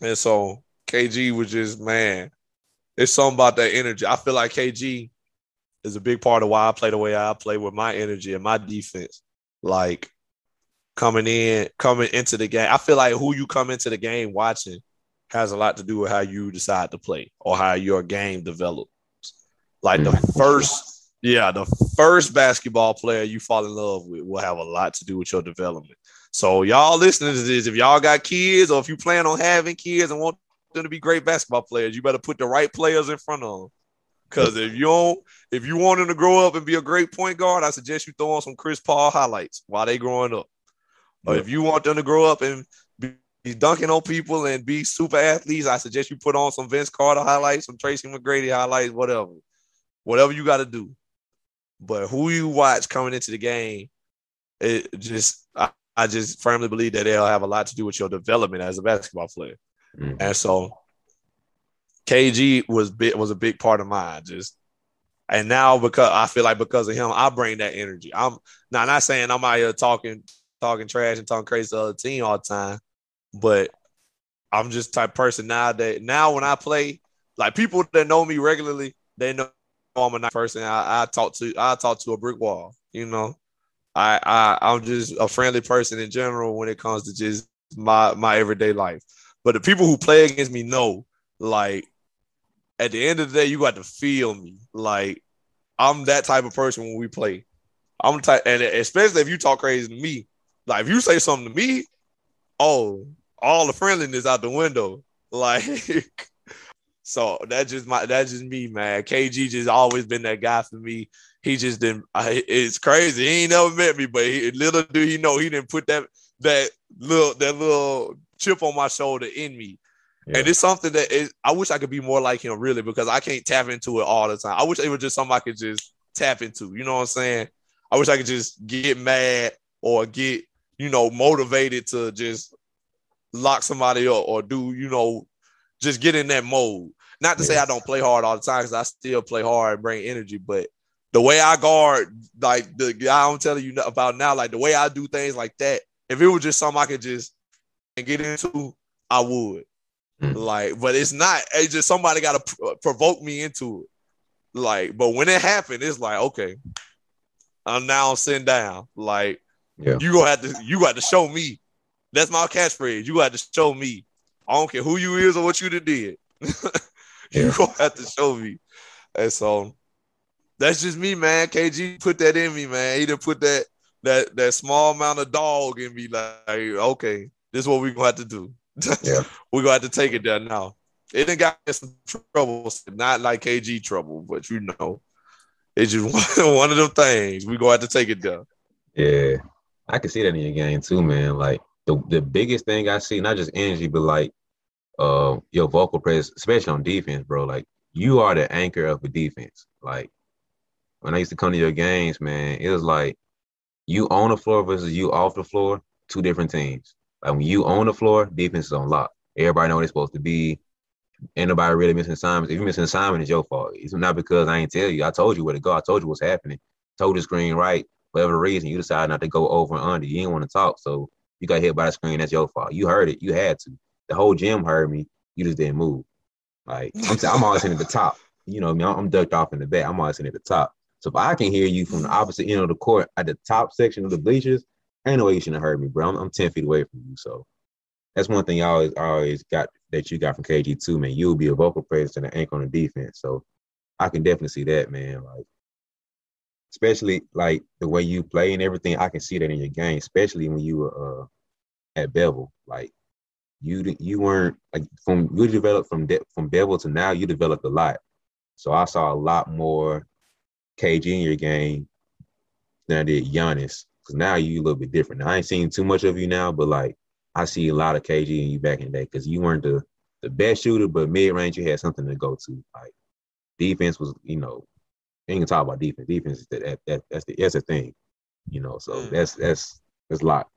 And so KG was just man. It's something about that energy. I feel like KG is a big part of why I play the way I play with my energy and my defense. Like coming in, coming into the game. I feel like who you come into the game watching has a lot to do with how you decide to play or how your game develops. Like the mm. first, yeah, the first basketball player you fall in love with will have a lot to do with your development. So y'all listening to this, if y'all got kids or if you plan on having kids and want them to be great basketball players, you better put the right players in front of them. Because if you don't, if you want them to grow up and be a great point guard, I suggest you throw on some Chris Paul highlights while they growing up. But if you want them to grow up and be dunking on people and be super athletes, I suggest you put on some Vince Carter highlights, some Tracy McGrady highlights, whatever whatever you got to do. But who you watch coming into the game, it just I, I, just firmly believe that they'll have a lot to do with your development as a basketball player. Mm-hmm. And so KG was big was a big part of mine. Just and now because I feel like because of him, I bring that energy. I'm now not saying I'm out here talking talking trash and talking crazy to the other team all the time, but I'm just type person now that now when I play, like people that know me regularly, they know I'm a nice person. I, I talk to I talk to a brick wall. You know, I I I'm just a friendly person in general when it comes to just my my everyday life. But the people who play against me know, like, at the end of the day, you got to feel me. Like, I'm that type of person when we play. I'm type, and especially if you talk crazy to me. Like, if you say something to me, oh, all the friendliness out the window. Like, so that's just my that's just me, man. KG just always been that guy for me. He just didn't. I, it's crazy. He ain't never met me, but he, little do he know he didn't put that that little that little chip on my shoulder in me. Yeah. And it's something that is, I wish I could be more like him, really, because I can't tap into it all the time. I wish it was just something I could just tap into. You know what I'm saying? I wish I could just get mad or get, you know, motivated to just lock somebody up or do, you know, just get in that mode. Not to yes. say I don't play hard all the time because I still play hard and bring energy, but the way I guard, like the guy I'm telling you about now, like the way I do things like that, if it was just something I could just and get into, I would. Mm. Like, but it's not. It's just somebody got to pr- provoke me into it. Like, but when it happened, it's like, okay, I'm now sitting down. Like, yeah. you gonna have to, you got to show me. That's my catchphrase. You got to show me. I don't care who you is or what you did. you yeah. gonna have to show me. And so that's just me, man. KG put that in me, man. He didn't put that that that small amount of dog in me. Like, okay, this is what we gonna have to do. Yeah, we gonna have to take it there now. It didn't got some trouble, not like KG trouble, but you know, it's just one of them things. We gonna have to take it there. Yeah, I can see that in your game too, man. Like the the biggest thing I see, not just energy, but like uh your vocal presence, especially on defense, bro. Like you are the anchor of the defense. Like when I used to come to your games, man, it was like you on the floor versus you off the floor, two different teams. Like when you on the floor, defense is on lock. Everybody know what it's supposed to be. Ain't nobody really missing assignments. If you missing assignment, it's your fault. It's not because I ain't tell you. I told you where to go. I told you what's happening. Told the screen right. Whatever reason, you decided not to go over and under. You didn't want to talk, so you got hit by the screen. That's your fault. You heard it. You had to. The whole gym heard me. You just didn't move. Like I'm, I'm always in at the top. You know, I mean, I'm ducked off in the back. I'm always in at the top. So if I can hear you from the opposite end of the court at the top section of the bleachers, ain't no way you shouldn't have heard me, bro. I'm, I'm 10 feet away from you. So that's one thing I always always got that you got from KG too, man. You'll be a vocal presence and an anchor on the defense. So I can definitely see that, man. Like especially like the way you play and everything, I can see that in your game, especially when you were uh, at Bevel. Like you you weren't like from you developed from de- from Bevel to now, you developed a lot. So I saw a lot more KG in your game than I did Giannis. Cause now you a little bit different. Now, I ain't seen too much of you now, but like I see a lot of KG in you back in the day because you weren't the the best shooter, but mid range you had something to go to. Like defense was, you know, ain't gonna talk about defense. Defense is that, that that's the that's the thing, you know. So mm. that's that's that's a lot.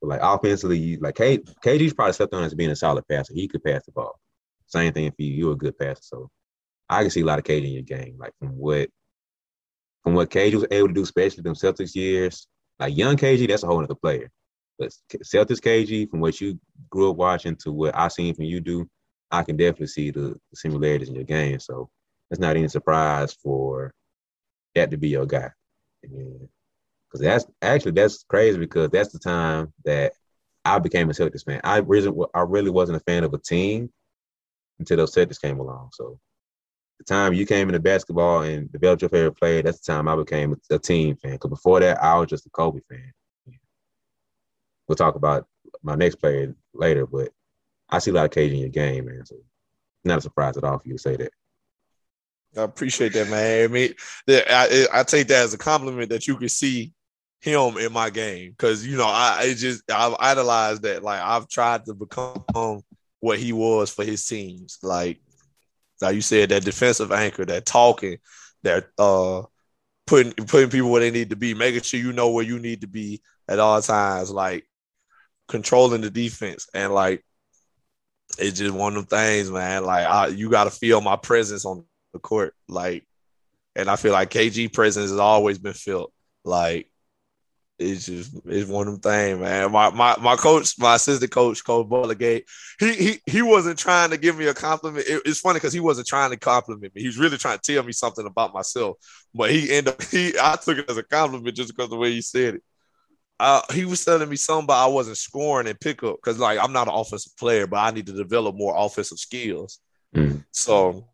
But like offensively, like K, KG's probably stepped on as being a solid passer. He could pass the ball. Same thing for you. You're a good passer. So I can see a lot of KG in your game, like from what from what KG was able to do, especially them Celtics years. Like young KG, that's a whole other player. But Celtics KG, from what you grew up watching to what I seen from you do, I can definitely see the similarities in your game. So it's not any surprise for that to be your guy. Because that's actually that's crazy because that's the time that I became a Celtics fan. I really I really wasn't a fan of a team until those Celtics came along. So the time you came into basketball and developed your favorite player, that's the time I became a team fan. Because before that, I was just a Kobe fan. We'll talk about my next player later, but I see a lot of KG in your game, man. So not a surprise at all for you to say that. I appreciate that, man. I mean, I, I take that as a compliment that you can see him in my game because you know I it just I've idolized that. Like I've tried to become what he was for his teams. Like like you said, that defensive anchor, that talking, that uh putting putting people where they need to be, making sure you know where you need to be at all times, like controlling the defense and like it's just one of them things, man. Like I, you got to feel my presence on the court, like, and I feel like KG presence has always been felt. Like it's just it's one of them things, man. My my my coach, my assistant coach, Coach Butlergate, he he he wasn't trying to give me a compliment. It, it's funny because he wasn't trying to compliment me. He was really trying to tell me something about myself. But he ended up he I took it as a compliment just because the way he said it. Uh, he was telling me something about I wasn't scoring and pickup because like I'm not an offensive player, but I need to develop more offensive skills. Mm. So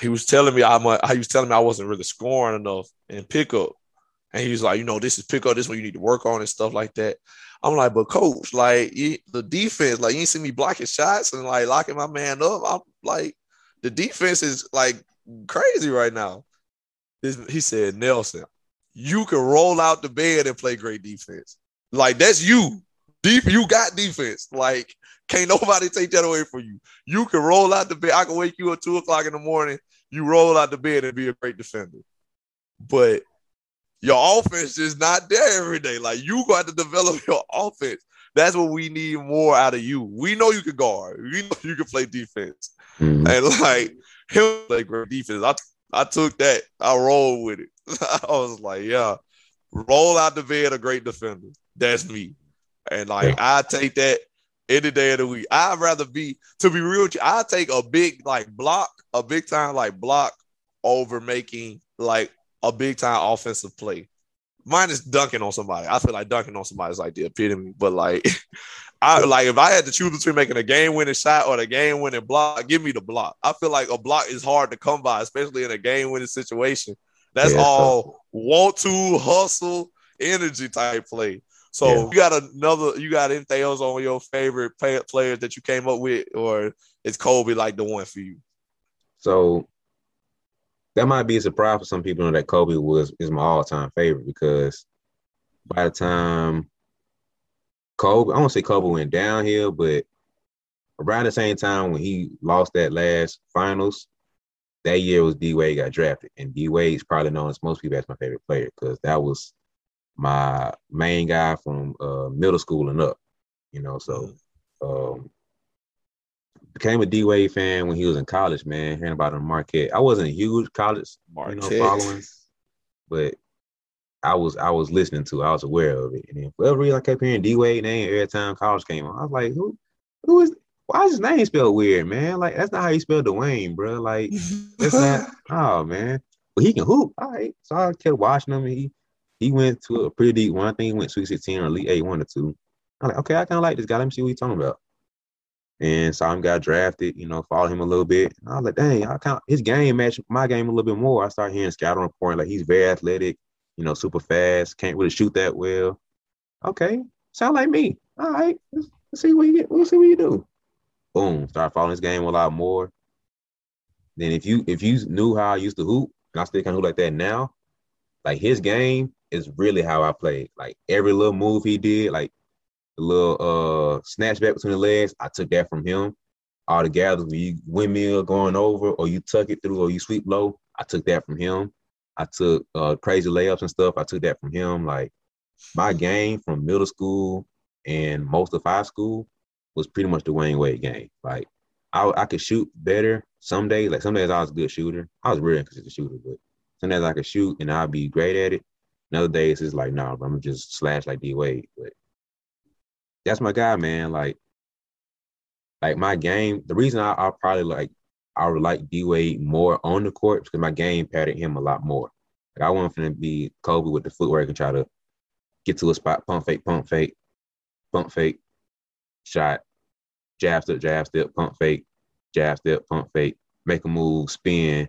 he was telling me I'm a, he was telling me I wasn't really scoring enough in pickup. And he was like, you know, this is pick up, this one you need to work on and stuff like that. I'm like, but coach, like the defense, like you ain't see me blocking shots and like locking my man up. I'm like, the defense is like crazy right now. This, he said, Nelson, you can roll out the bed and play great defense. Like that's you. Deep, you got defense. Like, can't nobody take that away from you. You can roll out the bed. I can wake you at two o'clock in the morning. You roll out the bed and be a great defender. But your offense is not there every day. Like you got to develop your offense. That's what we need more out of you. We know you can guard. We know you can play defense. Mhm. And like him play great defense. I I took that. I rolled with it. I was like, yeah, roll out the bed a great defender. That's me. And like I take that any day of the week. I'd rather be to be real with you, I take a big like block, a big time like block over making like a big time offensive play. Mine is dunking on somebody. I feel like dunking on somebody is like the epitome, but like I like if I had to choose between making a game winning shot or the game winning block, give me the block. I feel like a block is hard to come by, especially in a game winning situation. That's Yeah, all want to hustle energy type play. So Yeah. you got another, you got anything else on your favorite play, players that you came up with, or is Kobe like the one for you? So that might be a surprise for some people know that Kobe was is my all time favorite because by the time Kobe, I won't say Kobe went downhill, but around the same time when he lost that last finals, that year was D Wade got drafted, and D Wade's probably known as most people as my favorite player because that was my main guy from uh, middle school and up. You know, so um, became a D Wade fan when he was in college. Man, hearing about him, Marquette. I wasn't a huge college, you know, Marquette. following, but I was I was listening to. it. I was aware of it, and then for whatever reason, I kept hearing D Wade name every time college came on. I was like, who, who is? Why is his name spelled weird, man? Like that's not how you spell Dwayne, bro. Like that's not. Oh man, but he can hoop. All right, so I kept watching him. And he he went to a pretty deep one. I think he went Sweet 16 or Elite Eight, one or two. I'm like, okay, I kind of like this guy. Let me see what he's talking about. And saw him got drafted, you know, follow him a little bit. And I was like, dang, I count his game matched my game a little bit more. I started hearing scouting report like he's very athletic, you know, super fast, can't really shoot that well. Okay, sound like me. All right, let's, let's see what you get. Let's see what you do. Boom, start following his game a lot more. Then if you if you knew how I used to hoop, and I still can hoop like that now, like his game is really how I play. Like every little move he did, like the little uh snatch back between the legs, I took that from him. All the gathers when you windmill going over or you tuck it through or you sweep low, I took that from him. I took uh crazy layups and stuff. I took that from him. Like my game from middle school and most of high school was pretty much the Wayne Wade game. Like I, I could shoot better some days. Like some days I was a good shooter. I was really consistent shooter, but some days I could shoot and I'd be great at it. And other days it's like, nah, I'm just slash like D Wade. But that's my guy, man. Like, like my game. The reason I, I probably like I would like D Wade more on the court because my game patterned him a lot more. Like I want him to be Kobe with the footwork and try to get to a spot, pump fake, pump fake, pump fake, shot, jab step, jab step, pump fake, jab step, pump fake, make a move, spin,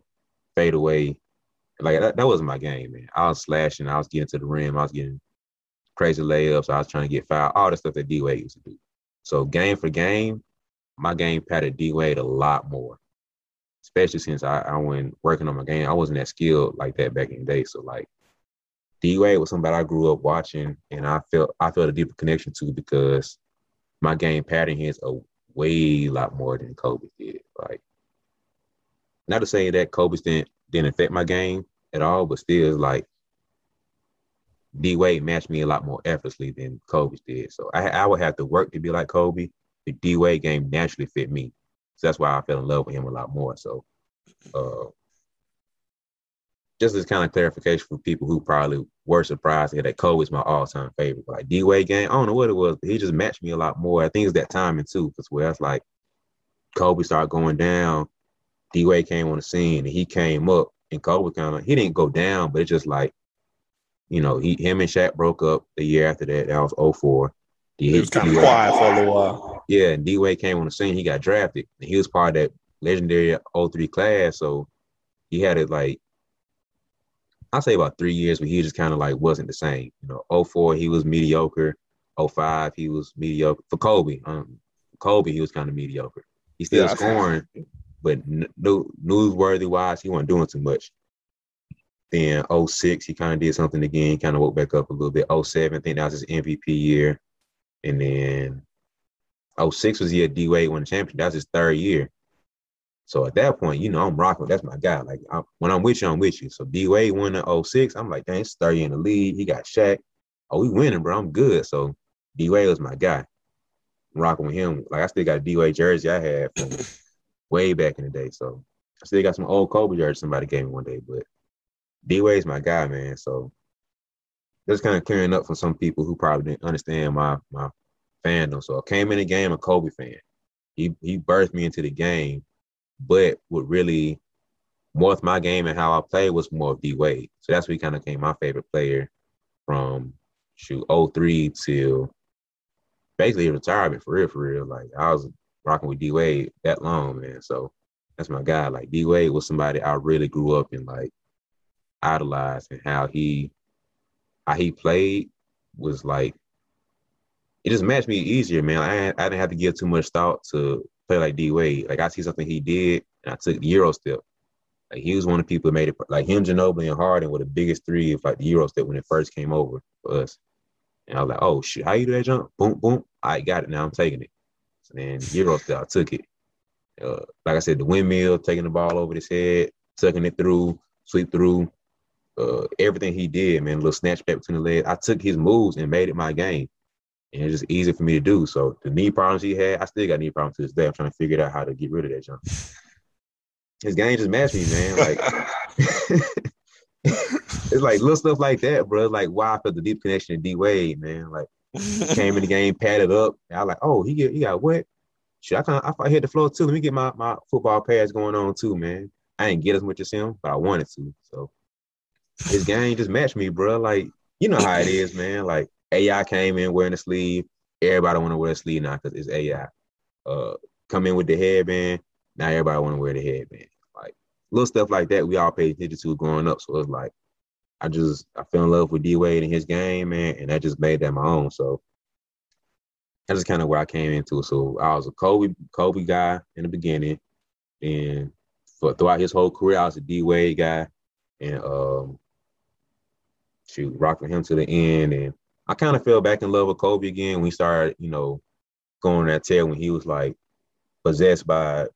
fade away. Like that, that was my game, man. I was slashing, I was getting to the rim, I was getting crazy layups, I was trying to get foul, all the stuff that D Wade used to do. So game for game, my game patterned D Wade a lot more. Especially since I, I went working on my game. I wasn't that skilled like that back in the day. So like D Wade was somebody I grew up watching and I felt I felt a deeper connection to because my game pattern is a way lot more than Kobe did. Like not to say that Kobe didn't didn't affect my game at all, but still like D Wade matched me a lot more effortlessly than Kobe did. So I I would have to work to be like Kobe. The D Wade game naturally fit me. So that's why I fell in love with him a lot more. So uh just as kind of clarification for people who probably were surprised to hear that Kobe's my all-time favorite. Like D Wade game, I don't know what it was, but he just matched me a lot more. I think it's that timing too, because where it's like Kobe started going down, D Wade came on the scene and he came up, and Kobe kind of he didn't go down, but it's just like, you know, he him and Shaq broke up the year after that. That was 04. He, he was kind of quiet for a little while. Yeah, and D Wade came on the scene. He got drafted, and he was part of that legendary 03 class. So he had it like I say about three years, but he just kind of like wasn't the same. You know, 04, he was mediocre. 05, he was mediocre. For Kobe, um, Kobe, he was kind of mediocre. He still yeah, scoring, but no newsworthy wise, he wasn't doing too much. Then 06, he kind of did something again, kind of woke back up a little bit. 07, I think that was his MVP year. And then 06 was the year D Wade won the championship. That was his third year. So at that point, you know, I'm rocking. That's my guy. Like I, when I'm with you, I'm with you. So D Wade won in 06. I'm like, dang, it's 30 in the league. He got Shaq. Oh, we winning, bro. I'm good. So D Wade was my guy. I'm rocking with him. Like I still got a D Wade jersey I had from way back in the day. So I still got some old Kobe jersey somebody gave me one day. But D Wade's my guy, man. So just kind of clearing up for some people who probably didn't understand my my fandom. So I came in the game a Kobe fan. He he birthed me into the game but what really morphed my game and how I played was more of D Wade. So that's what he kind of came my favorite player from shoot 03 till basically retirement for real, for real. Like I was rocking with D Wade that long, man. So that's my guy. Like D Wade was somebody I really grew up and like idolized and how he how he played was like it just matched me easier, man. I I didn't have to give too much thought to play like D Wade. Like I see something he did, and I took the Euro step. Like he was one of the people that made it. Like him, Ginobili, and Harden were the biggest three of like the Euro step when it first came over for us. And I was like, oh shit, how you do that jump? Boom, boom. I got it. Now I'm taking it. So then Euro step, I took it. Uh, like I said, the windmill, taking the ball over his head, tucking it through, sweep through. Uh, everything he did, man, a little snatch back between the legs. I took his moves and made it my game and it's just easy for me to do. So the knee problems he had, I still got knee problems to this day. I'm trying to figure out how to get rid of that junk. His game just matched me, man. Like it's like little stuff like that, bro. Like why I felt the deep connection to D Wade, man. Like came in the game, padded up. I like, oh, he get he got wet. Shit, I kind of I hit the floor too. Let me get my my football pads going on too, man. I didn't get as much as him, but I wanted to. So his game just matched me, bro. Like you know how it is, man. Like AI came in wearing a sleeve. Everybody want to wear a sleeve now because it's AI. Uh, come in with the headband. Now everybody want to wear the headband. Like little stuff like that, we all paid attention to growing up. So it's like I just I fell in love with D Wade and his game, man, and that just made that my own. So that's kind of where I came into it. So I was a Kobe Kobe guy in the beginning, and for throughout his whole career, I was a D Wade guy, and um, shoot, rocking him to the end, and I kind of fell back in love with Kobe again when he started, you know, going that tail when he was like possessed by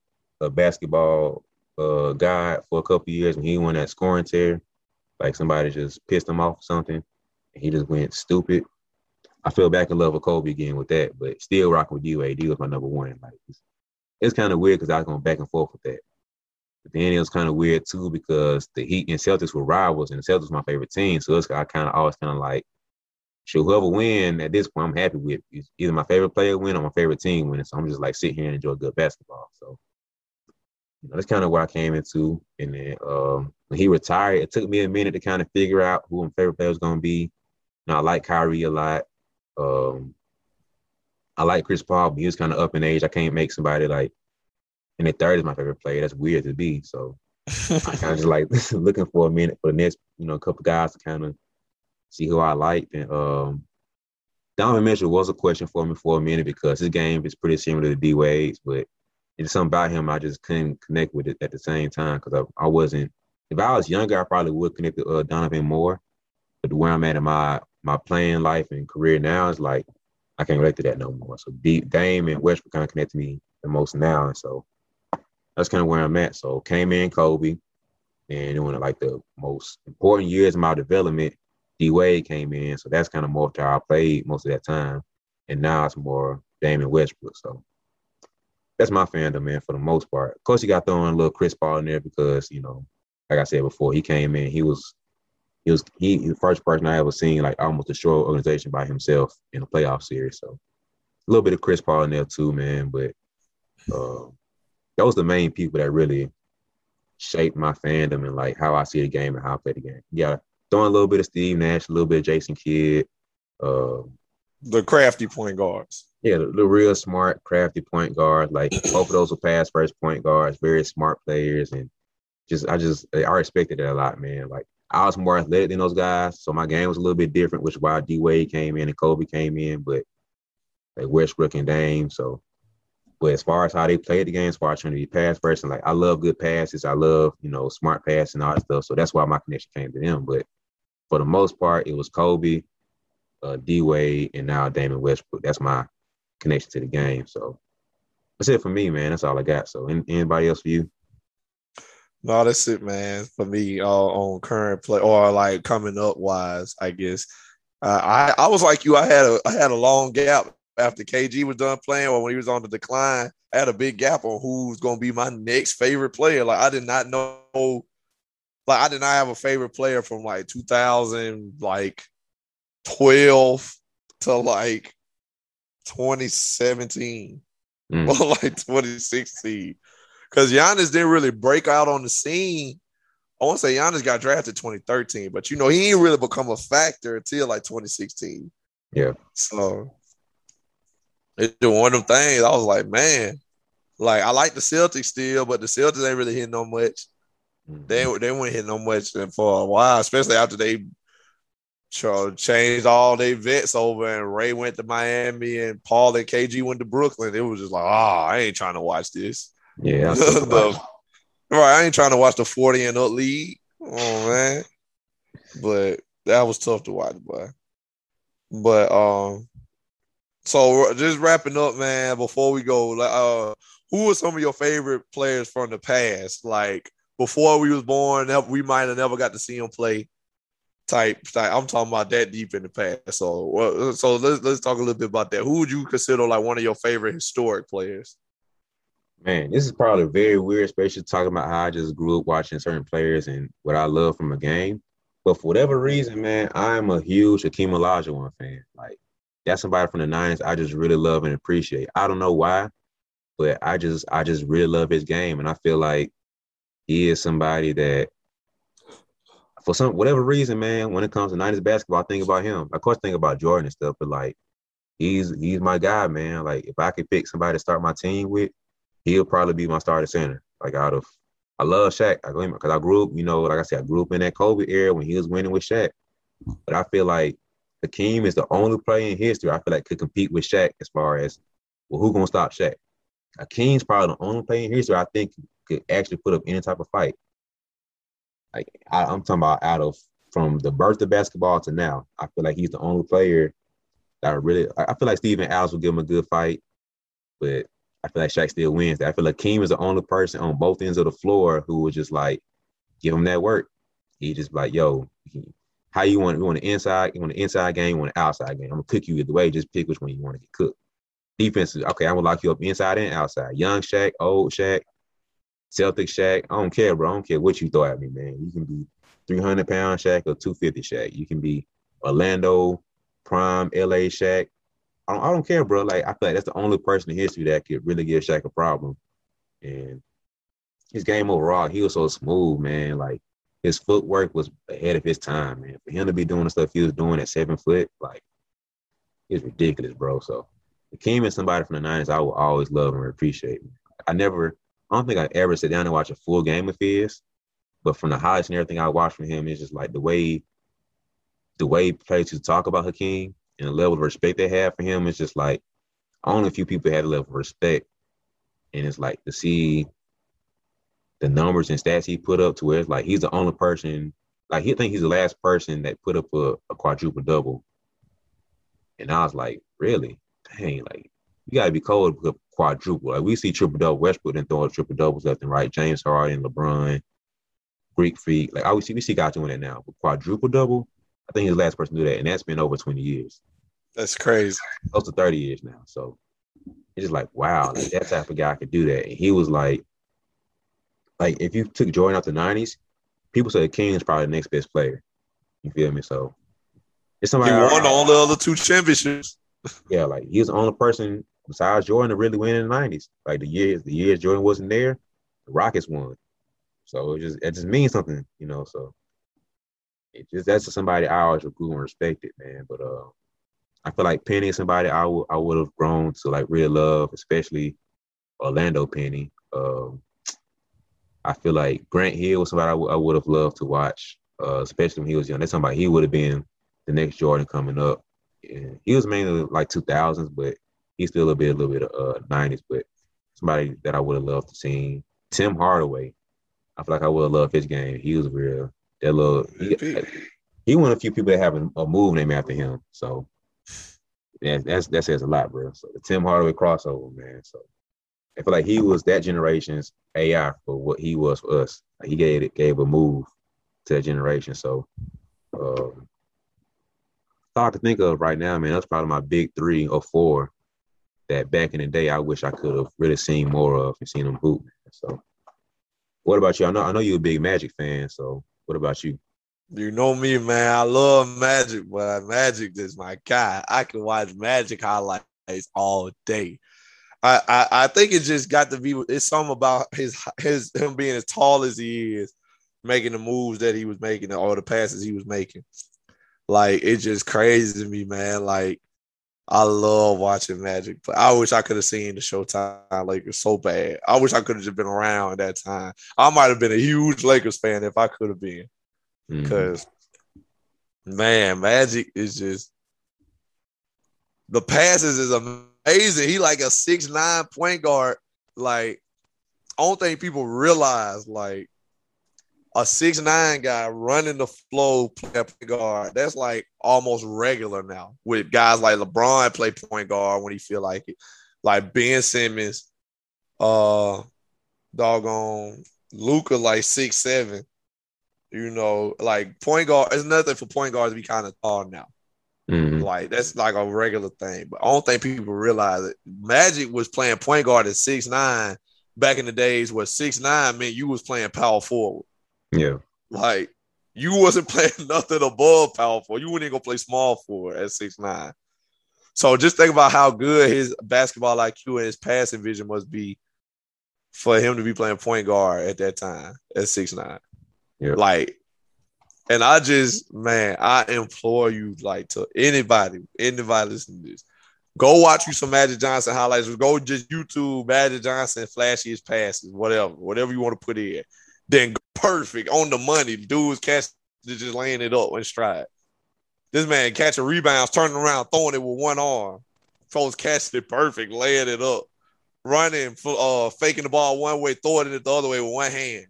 a basketball uh, guy for a couple years when he won that scoring tear. Like somebody just pissed him off or something. And he just went stupid. I fell back in love with Kobe again with that, but still rocking with D-Wade. D was my number one. Like it's, it's kind of weird because I was going back and forth with that. But then it was kind of weird too because the Heat and Celtics were rivals, and the Celtics my favorite team. So it's I kind of always kind of like so whoever win at this point, I'm happy with. It's either my favorite player win or my favorite team win. So I'm just like sit here and enjoy good basketball. So you know, that's kind of where I came into. And then um, when he retired, it took me a minute to kind of figure out who my favorite player was going to be. You know, I like Kyrie a lot. Um, I like Chris Paul, but he was kind of up in age. I can't make somebody like in the third is my favorite player. That's weird to be. So I kind of just like looking for a minute for the next, you know, couple guys to kind of see who I like. And um, Donovan Mitchell was a question for me for a minute because his game is pretty similar to D Wade's, but it's something about him I just couldn't connect with it at the same time because I, I wasn't. If I was younger, I probably would connect with uh, Donovan more. But where I'm at in my my playing life and career now is like I can't relate to that no more. So D, Dame and Westbrook kind of connect to me the most now, and so that's kind of where I'm at. So came in Kobe, and of like the most important years of my development D Wade came in, so that's kind of more how I played most of that time. And now it's more Dame and Westbrook. So that's my fandom, man, for the most part. Of course, you got throwing a little Chris Paul in there because you know like I said before, he came in. He was he was he the first person I ever seen like almost destroy an organization by himself in a playoff series. So a little bit of Chris Paul in there too, man. But uh, those the main people that really shaped my fandom and like how I see the game and how I play the game. Yeah, throwing a little bit of Steve Nash, a little bit of Jason Kidd. Uh, the crafty point guards. Yeah, the, the, real smart, crafty point guards. Like both of those were pass first point guards, very smart players, and just I just I respected it a lot, man. Like I was more athletic than those guys, so my game was a little bit different, which is why D Wade came in and Kobe came in, but like Westbrook and Dame. So, but as far as how they played the game, as far as trying to be pass and like I love good passes, I love you know smart pass and all that stuff. So that's why my connection came to them. But for the most part, it was Kobe, uh, D Wade, and now Dame and Westbrook. That's my connection to the game. So that's it for me, man. That's all I got. So anybody else for you? No, that's it, man. For me, uh, on current play or like coming up wise, I guess. Uh, I I was like you. I had a I had a long gap after KG was done playing or when he was on the decline. I had a big gap on who's going to be my next favorite player. Like I did not know. Like I did not have a favorite player from like 2000, like 12 to like 2017 mm. or like 2016. Because Giannis didn't really break out on the scene. I want to say Giannis got drafted 2013, but you know, he didn't really become a factor until like 2016. Yeah. So it's one of them things. I was like, man, like I like the Celtics still, but the Celtics ain't really hitting no much. Mm-hmm. They they weren't hitting no much for a while, especially after they changed all their vets over, and Ray went to Miami, and Paul and KG went to Brooklyn. It was just like, ah, oh, I ain't trying to watch this. Yeah, the, right. I ain't trying to watch the forty and up league. Oh man, but that was tough to watch, boy. But um, so just wrapping up, man. Before we go, like, uh, who are some of your favorite players from the past? Like before we was born, we might have never got to see him play type, type. I'm talking about that deep in the past. So, so let's let's talk a little bit about that. Who would you consider like one of your favorite historic players? Man, this is probably very weird, especially talking about how I just grew up watching certain players and what I love from a game. But for whatever reason, man, I'm a huge Hakeem Olajuwon fan. Like that's somebody from the nines I just really love and appreciate. I don't know why, but I just I just really love his game, and I feel like he is somebody that for some whatever reason, man, when it comes to '90s basketball, I think about him. Of course, I think about Jordan and stuff, but like he's he's my guy, man. Like if I could pick somebody to start my team with, he'll probably be my starting center. Like out of I love Shaq. I because I grew up, you know, like I said, I grew up in that Kobe era when he was winning with Shaq. But I feel like Hakeem is the only player in history I feel like could compete with Shaq as far as well, who gonna stop Shaq? Hakeem's probably the only player in history I think could actually put up any type of fight. Like I, am talking about out of from the birth of basketball to now, I feel like he's the only player that really. I feel like Steven Adams will give him a good fight, but I feel like Shaq still wins. I feel like Hakeem is the only person on both ends of the floor who would just like give him that work. He just like, yo, how you want? You want an inside? You want an inside game? You want an outside game? I'm gonna cook you either way. Just pick which one you want to get cooked. Defense, okay, I'm gonna lock you up inside and outside. Young Shaq, old Shaq, Celtic Shaq. I don't care, bro. I don't care what you throw at me, man. You can be 300 pound Shaq or 250 Shaq. You can be Orlando, prime LA Shaq. I don't, I don't care, bro. Like I feel like that's the only person in history that could really give Shaq a problem. And his game overall, he was so smooth, man. Like his footwork was ahead of his time, man. For him to be doing the stuff he was doing at seven foot, like it's ridiculous, bro. So Hakeem is somebody from the 90s I will always love and appreciate. I never I don't think I ever sit down and watch a full game of his, but from the highlights and everything I watched from him, it's just like the way the way players talk about Hakeem and the level of respect they have for him is just like only a few people had a level of respect. And it's like to see the numbers and stats he put up to where it's like he's the only person, like he think he's the last person that put up a, a quadruple double. And I was like, really? Dang, like you gotta be cold to quadruple. Like we see triple double Westbrook and throwing triple doubles left and right. James Harden, LeBron, Greek Freak. Like I see we see guys doing that now. But quadruple double, I think he's the last person to do that, and that's been over 20 years. That's crazy. Close to 30 years now. So it's just like, wow, like that type of guy could do that. And he was like, like if you took Jordan out the 90s, people say King is probably the next best player. You feel me? So it's somebody He won all the other two championships. yeah, like he was the only person besides Jordan to really win in the nineties. Like the years, the years Jordan wasn't there, the Rockets won. So it just it just means something, you know. So it just that's somebody I always grew and respected, man. But uh, I feel like Penny is somebody I would I would have grown to like really love, especially Orlando Penny. Um, I feel like Grant Hill was somebody I would- have loved to watch, uh, especially when he was young. That's somebody he would have been the next Jordan coming up. And he was mainly like 2000s, but he's still a bit, a little bit of uh, 90s. But somebody that I would have loved to see. Tim Hardaway. I feel like I would have loved his game. He was real. That little he, he one of the few people that have a, a move named after him. So that's that says a lot, bro. So the Tim Hardaway crossover, man. So I feel like he was that generation's AI for what he was for us. Like, he gave it gave a move to that generation. So um I can think of right now, man, that's probably my big three or four that back in the day I wish I could have really seen more of and seen them hoop. So what about you? I know I know you're a big Magic fan, so what about you? You know me, man. I love Magic, but Magic is my guy. I can watch Magic highlights all day. I, I, I think it just got to be it's something about his his him being as tall as he is, making the moves that he was making or the passes he was making. Like it's just crazy to me, man. Like I love watching Magic, but I wish I could have seen the Showtime Lakers so bad. I wish I could have just been around at that time. I might have been a huge Lakers fan if I could have been. Mhm. Because man, Magic is just the passes is amazing. He like a six nine point guard. Like, I don't think people realize like a six nine guy running the flow play point guard. That's like almost regular now with guys like LeBron play point guard when he feel like it. Like Ben Simmons, uh, doggone Luka like six seven. You know, like point guard. It's nothing for point guards to be kind of tall now. Mhm. Like that's like a regular thing. But I don't think people realize it. Magic was playing point guard at six nine back in the days where six nine meant you was playing power forward. Yeah. Like you wasn't playing nothing above power forward. You wouldn't even play small forward at six nine. So just think about how good his basketball IQ and his passing vision must be for him to be playing point guard at that time at six nine. Yeah. Like, and I just man, I implore you, like to anybody, anybody listening to this, go watch you some Magic Johnson highlights. Go just YouTube Magic Johnson flashiest passes, whatever, whatever you want to put in. Then perfect on the money. Dudes catch just laying it up in stride. This man catching rebounds, turning around, throwing it with one arm. Folks catching it perfect, laying it up, running, uh, faking the ball one way, throwing it the other way with one hand.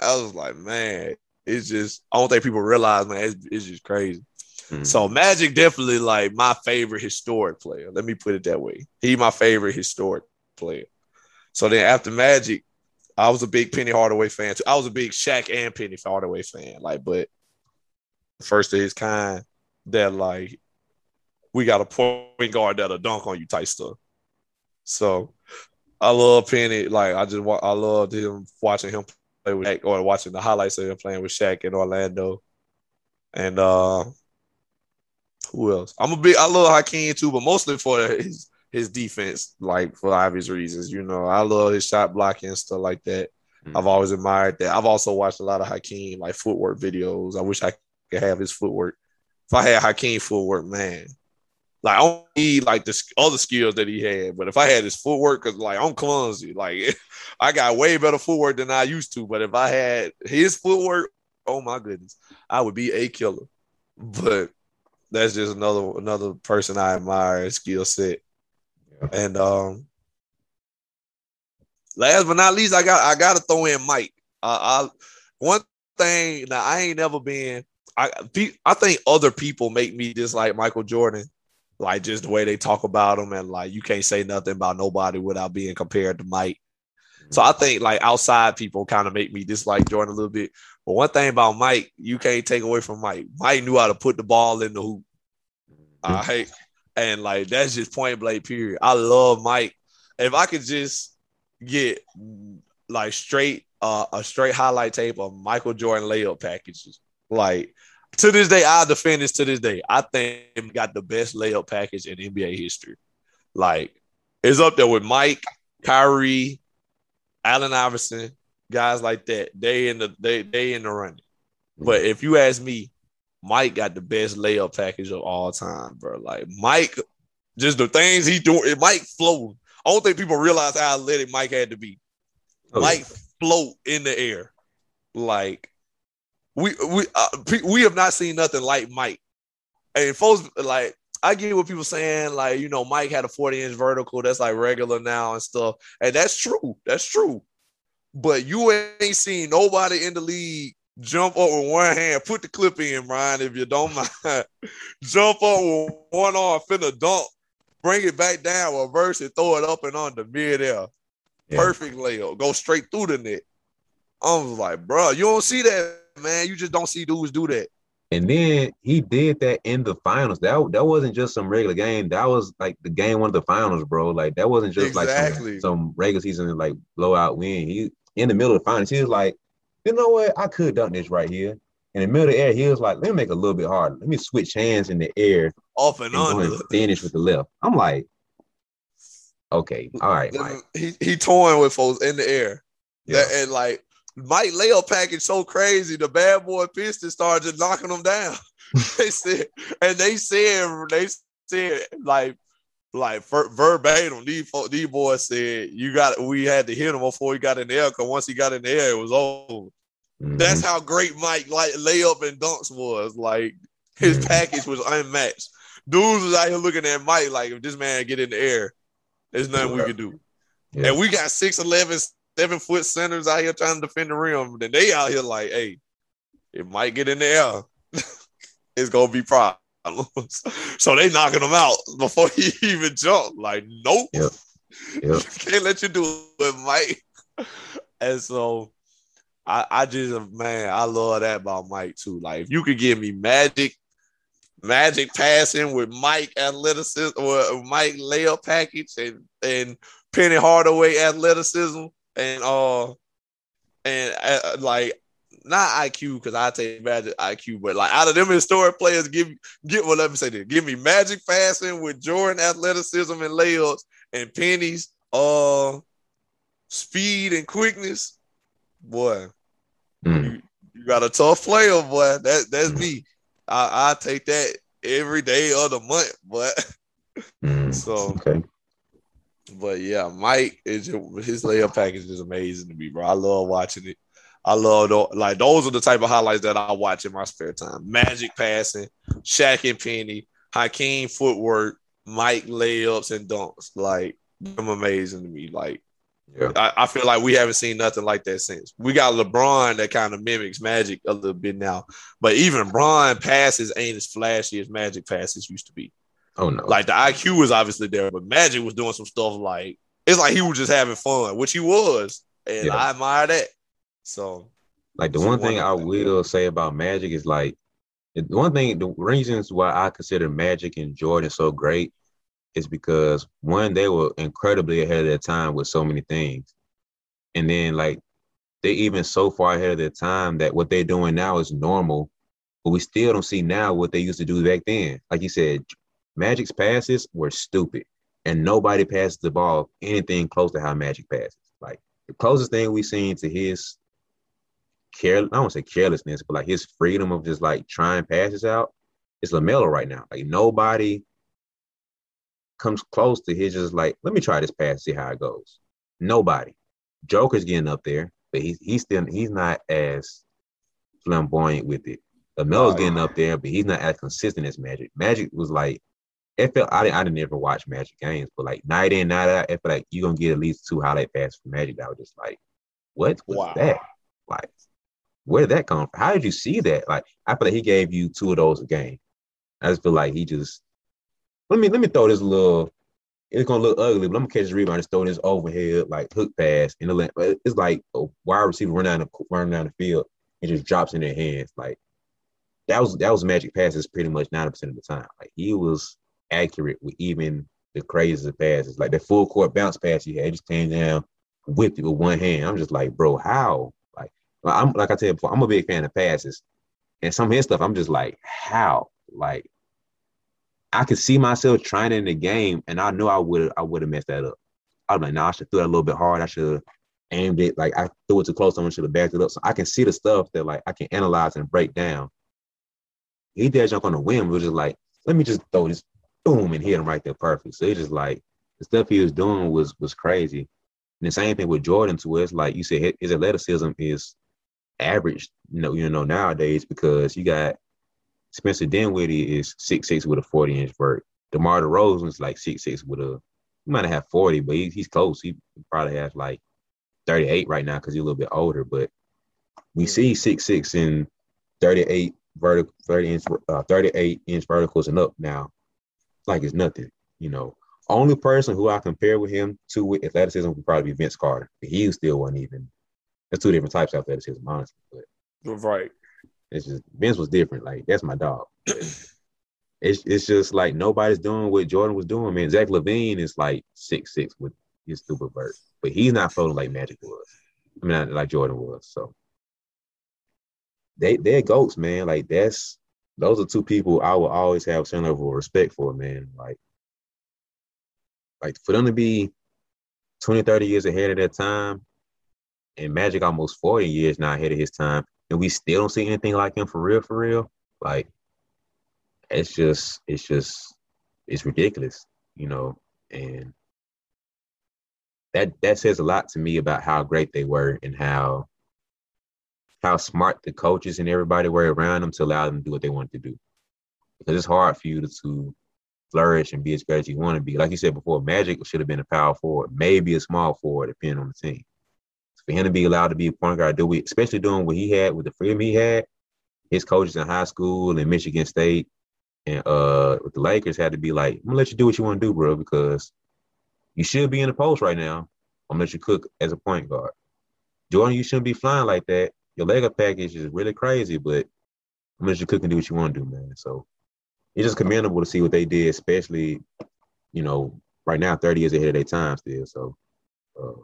I was like, man, it's just I don't think people realize, man, it's, it's just crazy. Mhm. So Magic definitely like my favorite historic player. Let me put it that way. He my favorite historic player. So then after Magic, I was a big Penny Hardaway fan too. I was a big Shaq and Penny Hardaway fan. Like, but first of his kind that like we got a point guard that'll dunk on you type stuff. So I love Penny. Like I just I loved him watching him play with Shaq or watching the highlights of him playing with Shaq in Orlando. And uh who else? I'm a big I love Hakeem too, but mostly for his his defense, like for obvious reasons. You know, I love his shot blocking and stuff like that. Mhm. I've always admired that. I've also watched a lot of Hakeem like footwork videos. I wish I could have his footwork. If I had Hakeem footwork, man, like I don't need like the other skills that he had, but if I had his footwork, cause like I'm clumsy, like I got way better footwork than I used to. But if I had his footwork, oh my goodness, I would be a killer. But that's just another another person I admire his skill set. Yeah. And um last but not least, I got I gotta throw in Mike. Uh, I one thing now I ain't never been I I think other people make me dislike Michael Jordan, like just the way they talk about him and like you can't say nothing about nobody without being compared to Mike. So I think like outside people kind of make me dislike Jordan a little bit. But one thing about Mike, you can't take away from Mike. Mike knew how to put the ball in the hoop. All right. And like that's just point blank period. I love Mike. If I could just get like straight uh, a straight highlight tape of Michael Jordan layup packages. Like to this day, I defend this to this day. I think got the best layup package in NBA history. Like it's up there with Mike, Kyrie, Allen Iverson, guys like that. They in the they they in the running. But if you ask me, Mike got the best layup package of all time, bro. Like Mike, just the things he doing, Mike floating. I don't think people realize how athletic Mike had to be. Oh, Mike float in the air, like we we uh, we have not seen nothing like Mike. And folks like I get what people saying, like you know, Mike had a forty inch vertical that's like regular now and stuff, and that's true. That's true. But you ain't seen nobody in the league jump up with one hand. Put the clip in, Brian, if you don't mind. jump up with one arm, finna dunk, bring it back down, reverse it, throw it up and on the midair. Yeah. Perfect layup. Go straight through the net. I was like, bro, you don't see that, man. You just don't see dudes do that. And then he did that in the finals. That that wasn't just some regular game. That was like the game one of the finals, bro. Like that wasn't just Exactly. like some, some regular season like blowout win. He in the middle of the finals, he was like, you know what? I could dunk this right here. In the middle of the air, he was like, let me make it a little bit harder. Let me switch hands in the air Off and and under. and finish with the left. I'm like, okay, all right, Mike. He he toying with folks in the air. Yeah. That, and like Mike layup package so crazy, the bad boy Pistons started just knocking them down. they said, and they said, they said like, like ver- verbatim, these fo- these boys said you got we had to hit him before he got in the air because once he got in the air, it was over. Mhm. That's how great Mike like layup and dunks was. Like his package was unmatched. Dudes was out here looking at Mike like if this man get in the air, there's nothing we Yeah. can do. Yeah. And we got 6'11, seven foot centers out here trying to defend the rim. Then they out here like, hey, it might get in the air. it's gonna be problems. so they knocking them out before he even jump. Like, nope. Yep. Yep. Can't let you do it, Mike. And so I, I just man, I love that about Mike too. Like if you could give me magic, magic passing with Mike athleticism or Mike layup package and and Penny Hardaway athleticism and uh and uh, like not IQ because I take magic IQ, but like out of them historic players, give get well, let me say this. Give me magic passing with Jordan athleticism and layups and pennies, uh speed and quickness. Boy, Mm. you got a tough player, boy. That that's me. I I take that every day of the month, but Mm. so Okay. But yeah, Mike is his layup package is amazing to me, bro. I love watching it. I love tho- like those are the type of highlights that I watch in my spare time. Magic passing, Shaq and Penny, Hakeem footwork, Mike layups and dunks. Like them amazing to me. Like Yeah. I, I feel like we haven't seen nothing like that since. We got LeBron that kind of mimics Magic a little bit now, but even Bron passes ain't as flashy as Magic passes used to be. Oh no. Like the IQ was obviously there, but Magic was doing some stuff like it's like he was just having fun, which he was, and Yeah. I admire that. So Like the one thing I will say about Magic is like the one thing the reasons why I consider Magic and Jordan so great is because one, they were incredibly ahead of their time with so many things. And then like they even so far ahead of their time that what they're doing now is normal, but we still don't see now what they used to do back then. Like you said, Magic's passes were stupid. And nobody passes the ball anything close to how Magic passes. Like the closest thing we've seen to his care I don't want to say carelessness, but like his freedom of just like trying passes out is Lamelo right now. Like nobody comes close to his just like, let me try this pass, see how it goes. Nobody. Joker's getting up there, but he's he's still he's not as flamboyant with it. Lamelo's oh, Right. getting up there, but he's not as consistent as Magic. Magic was like it felt I didn't I didn't ever watch Magic games, but like night in, night out, it felt like you're gonna get at least two highlight passes from Magic that was just like, what was Wow. that? Like, where did that come from? How did you see that? Like, I feel like he gave you two of those a game. I just feel like he just let me let me throw this little. It's gonna look ugly, but I'm gonna catch this rebound, just throw this overhead like hook pass, and it'll- it's like a wide receiver running down the run down the field and just drops in their hands. Like that was that was magic passes pretty much ninety percent of the time. Like he was accurate with even the craziest passes, like the full court bounce pass he had, just came down, whipped it with one hand. I'm just like, bro, how? Like, I'm like I said before, I'm a big fan of passes, and some of his stuff, I'm just like, how? Like, I could see myself trying in the game, and I know I would I would have messed that up. I'm like, nah, I should throw that a little bit hard. I should have aimed it like I threw it too close. Someone should have backed it up. So I can see the stuff that like I can analyze and break down. He did jump on the whim, was just like, let me just throw this boom and hit him right there perfect. So it's just like the stuff he was doing was was crazy. And the same thing with Jordan to us, like you said, his athleticism is average, you know, you know, nowadays because you got Spencer Dinwiddie is six six with a 40 inch vert. DeMar DeRozan's like six six with a he might have 40, but he, he's close. He probably has like 38 right now because he's a little bit older. But we see six six and 38 vertical 30 inch uh, 38 inch verticals and up now like it's nothing you know. Only person who i compare with him to with athleticism would probably be vince carter. He still wasn't even there's two different types of athleticism honestly but right. it's just vince was different like that's my dog. It's, it's just like nobody's doing what jordan was doing man. Zach LaVine is like six six with his stupid vert but he's not floating like magic was. I mean like jordan was so. They they're goats, man. Like that's those are two people I will always have some level of respect for, man. Like, like for them to be 20, 30 years ahead of their time, and Magic almost 40 years now ahead of his time, and we still don't see anything like him for real, for real. Like, it's just, it's just, it's ridiculous, you know. And that that says a lot to me about how great they were and how how smart the coaches and everybody were around them to allow them to do what they wanted to do. Because it's hard for you to, to flourish and be as great as you want to be. Like you said before, Magic should have been a power forward, maybe a small forward, depending on the team. For him to be allowed to be a point guard, do we, especially doing what he had with the freedom he had, his coaches in high school and Michigan State and uh with the Lakers had to be like, I'm gonna let you do what you want to do, bro, because you should be in the post right now. I'm gonna let you cook as a point guard. Jordan, you shouldn't be flying like that your layup package is really crazy, but I'm gonna just cook and do what you want to do, man. So it's just commendable to see what they did, especially, you know, right now, 30 years ahead of their time still. So uh,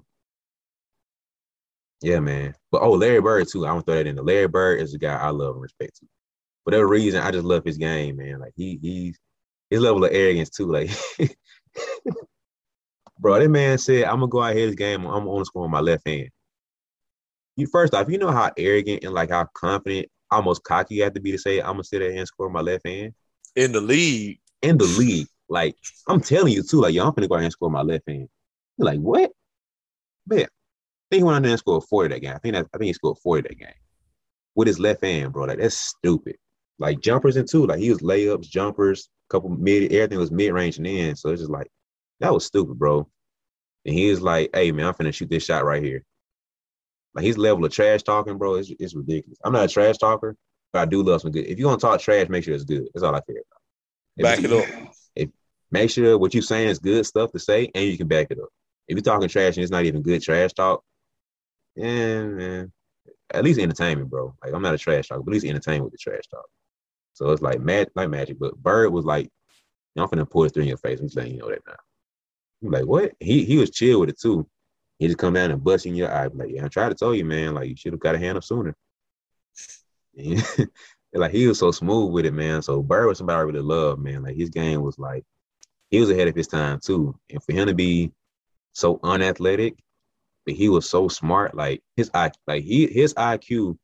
yeah, man. But oh, Larry Bird too. I want to throw that in. The Larry Bird is a guy I love and respect too. For whatever reason, I just love his game, man. Like he he's his level of arrogance too. Like, bro, that man said, "I'm gonna go out here this game. I'm going to score on my left hand." You first off, you know how arrogant and like how confident, almost cocky you have to be to say, I'm gonna sit there and score my left hand. In the league. In the league. Like, I'm telling you too, like, yo, I'm gonna go ahead and score my left hand. You're like, what? Man, I think he went out there and scored 40 that game. I think that I think he scored 40 that game. With his left hand, bro. Like, that's stupid. Like jumpers and two, like he was layups, jumpers, couple mid, everything was mid range and in. So it's just like that was stupid, bro. And he was like, "Hey man, I'm finna shoot this shot right here." Like his level of trash talking, bro, is it's ridiculous. I'm not a trash talker, but I do love some good. If you want to talk trash, make sure it's good. That's all I care about. If back it up. If make sure what you're saying is good stuff to say, and you can back it up. If you're talking trash and it's not even good trash talk, and man, at least entertainment, bro. Like I'm not a trash talker, but at least entertain with the trash talk. So it's like mad, like magic. But Bird was like, I'm finna pull it through in your face. I'm just letting you know that now. I'm like, what? He he was chill with it too. He just come down and bust in your eye. Like, yeah, I tried to tell you, man. Like, you should have got a hand up sooner. like he was so smooth with it, man. So Bird was somebody I really loved, man. Like his game was like he was ahead of his time too. And for him to be so unathletic, but he was so smart. Like his I like he his IQ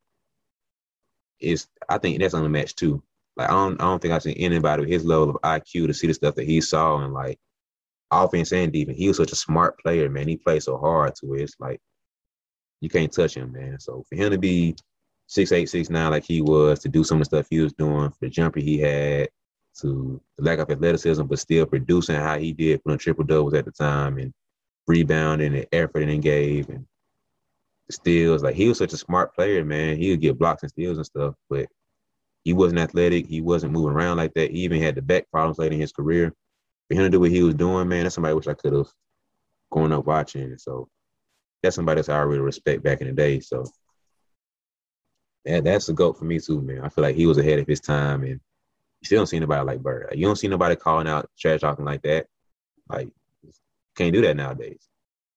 is I think that's unmatched too. Like I don't I don't think I've seen anybody with his level of IQ to see the stuff that he saw and like offense and defense. He was such a smart player, man. He played so hard to it. It's like you can't touch him, man. So for him to be six eight, six nine like he was, to do some of the stuff he was doing, for the jumper he had, to the lack of athleticism, but still producing how he did the triple doubles at the time and rebounding and effort and gave and steals. Like he was such a smart player, man. He would get blocks and steals and stuff, but he wasn't athletic. He wasn't moving around like that. He even had the back problems late in his career for him to do what he was doing, man, that's somebody I wish I could have grown up watching. So that's somebody that I really respect back in the day. So that, that's a goat for me too, man. I feel like he was ahead of his time, and you still don't see nobody like Bird. You don't see nobody calling out trash talking like that. Like can't do that nowadays.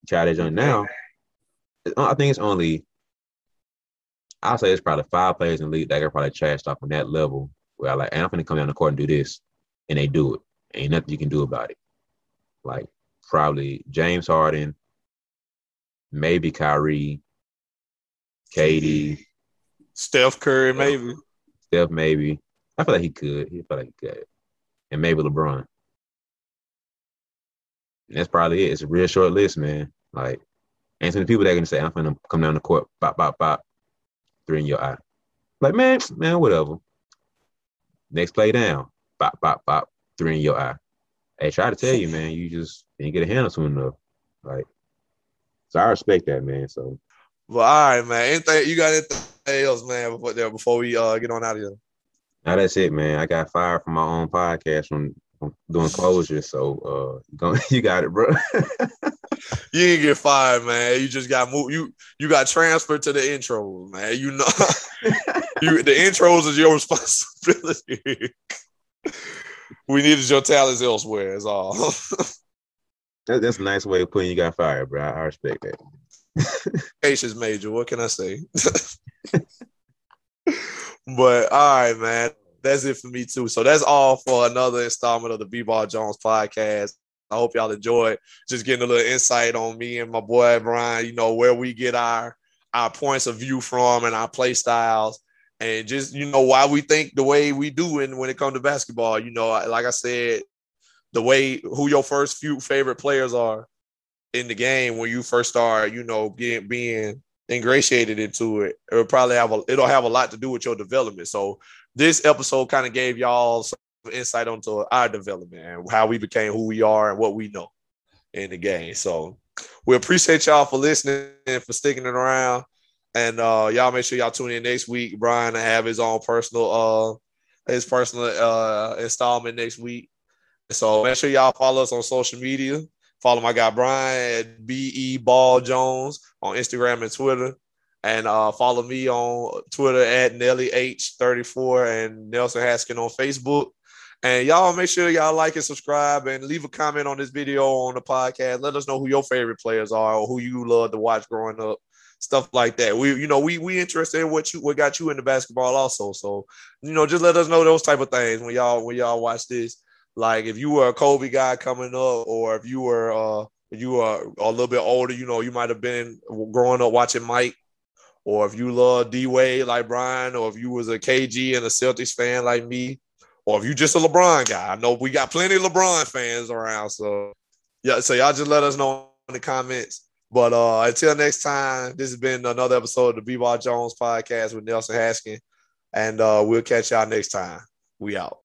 You try that joint now, I think it's only. I'll say it's probably five players in the league that are probably trashed off on that level where I like, I'm gonna come down the court and do this, and they do it. Ain't nothing you can do about it. Like probably James Harden, maybe Kyrie, KD, Steph Curry, maybe. Steph, maybe. I feel like he could. He feel like he could, and maybe LeBron. And that's probably it. It's a real short list, man. Like, and some people that can say, "I'm gonna come down the court, pop, pop, pop, three in your eye." Like, man, man, whatever. Next play down, pop, pop, pop, three in your eye. Hey, try to tell you, man, you just didn't get a handle soon enough. Like, so I respect that, man. So, well, all right, man. Anything you got anything else, man, before there before we uh get on out of here? Now that's it, man. I got fired from my own podcast from, from doing closure, so uh, you got it, bro. you didn't get fired, man. You just got moved. You you got transferred to the intros, man. You know, you the intros is your responsibility. We needed your talents elsewhere. Is all. that, that's a nice way of putting you got fired, bro. I respect that. Patience major. What can I say? but all right, man. That's it for me too. So that's all for another installment of the B-Ball Jones podcast. I hope y'all enjoyed just getting a little insight on me and my boy Brian, you know, where we get our our points of view from and our play styles and just you know why we think the way we do and when it comes to basketball you know like i said the way who your first few favorite players are in the game when you first start you know getting being ingratiated into it it'll probably have a it'll have a lot to do with your development. So this episode kind of gave y'all some insight onto our development and how we became who we are and what we know in the game. So we appreciate y'all for listening and for sticking it around and uh, y'all make sure y'all tune in next week. Brian to have his own personal uh his personal uh installment next week. So make sure y'all follow us on social media. Follow my guy Brian at B-Ball Jones on Instagram and Twitter. And uh, follow me on Twitter at Nelly H34 and Nelson Haskin on Facebook. And y'all make sure y'all like and subscribe and leave a comment on this video on the podcast. Let us know who your favorite players are or who you love to watch growing up stuff like that. We, you know, we we interested in what you what got you into basketball also. So, you know, just let us know those type of things when y'all when y'all watch this. Like if you were a Kobe guy coming up, or if you were uh you are a little bit older, you know, you might have been growing up watching Mike, or if you love D Wade like Brian, or if you was a KG and a Celtics fan like me, or if you just a LeBron guy. I know we got plenty of LeBron fans around. So yeah, so y'all just let us know in the comments but uh, until next time, this has been another episode of the B Jones podcast with Nelson Haskin. And uh, we'll catch y'all next time. We out.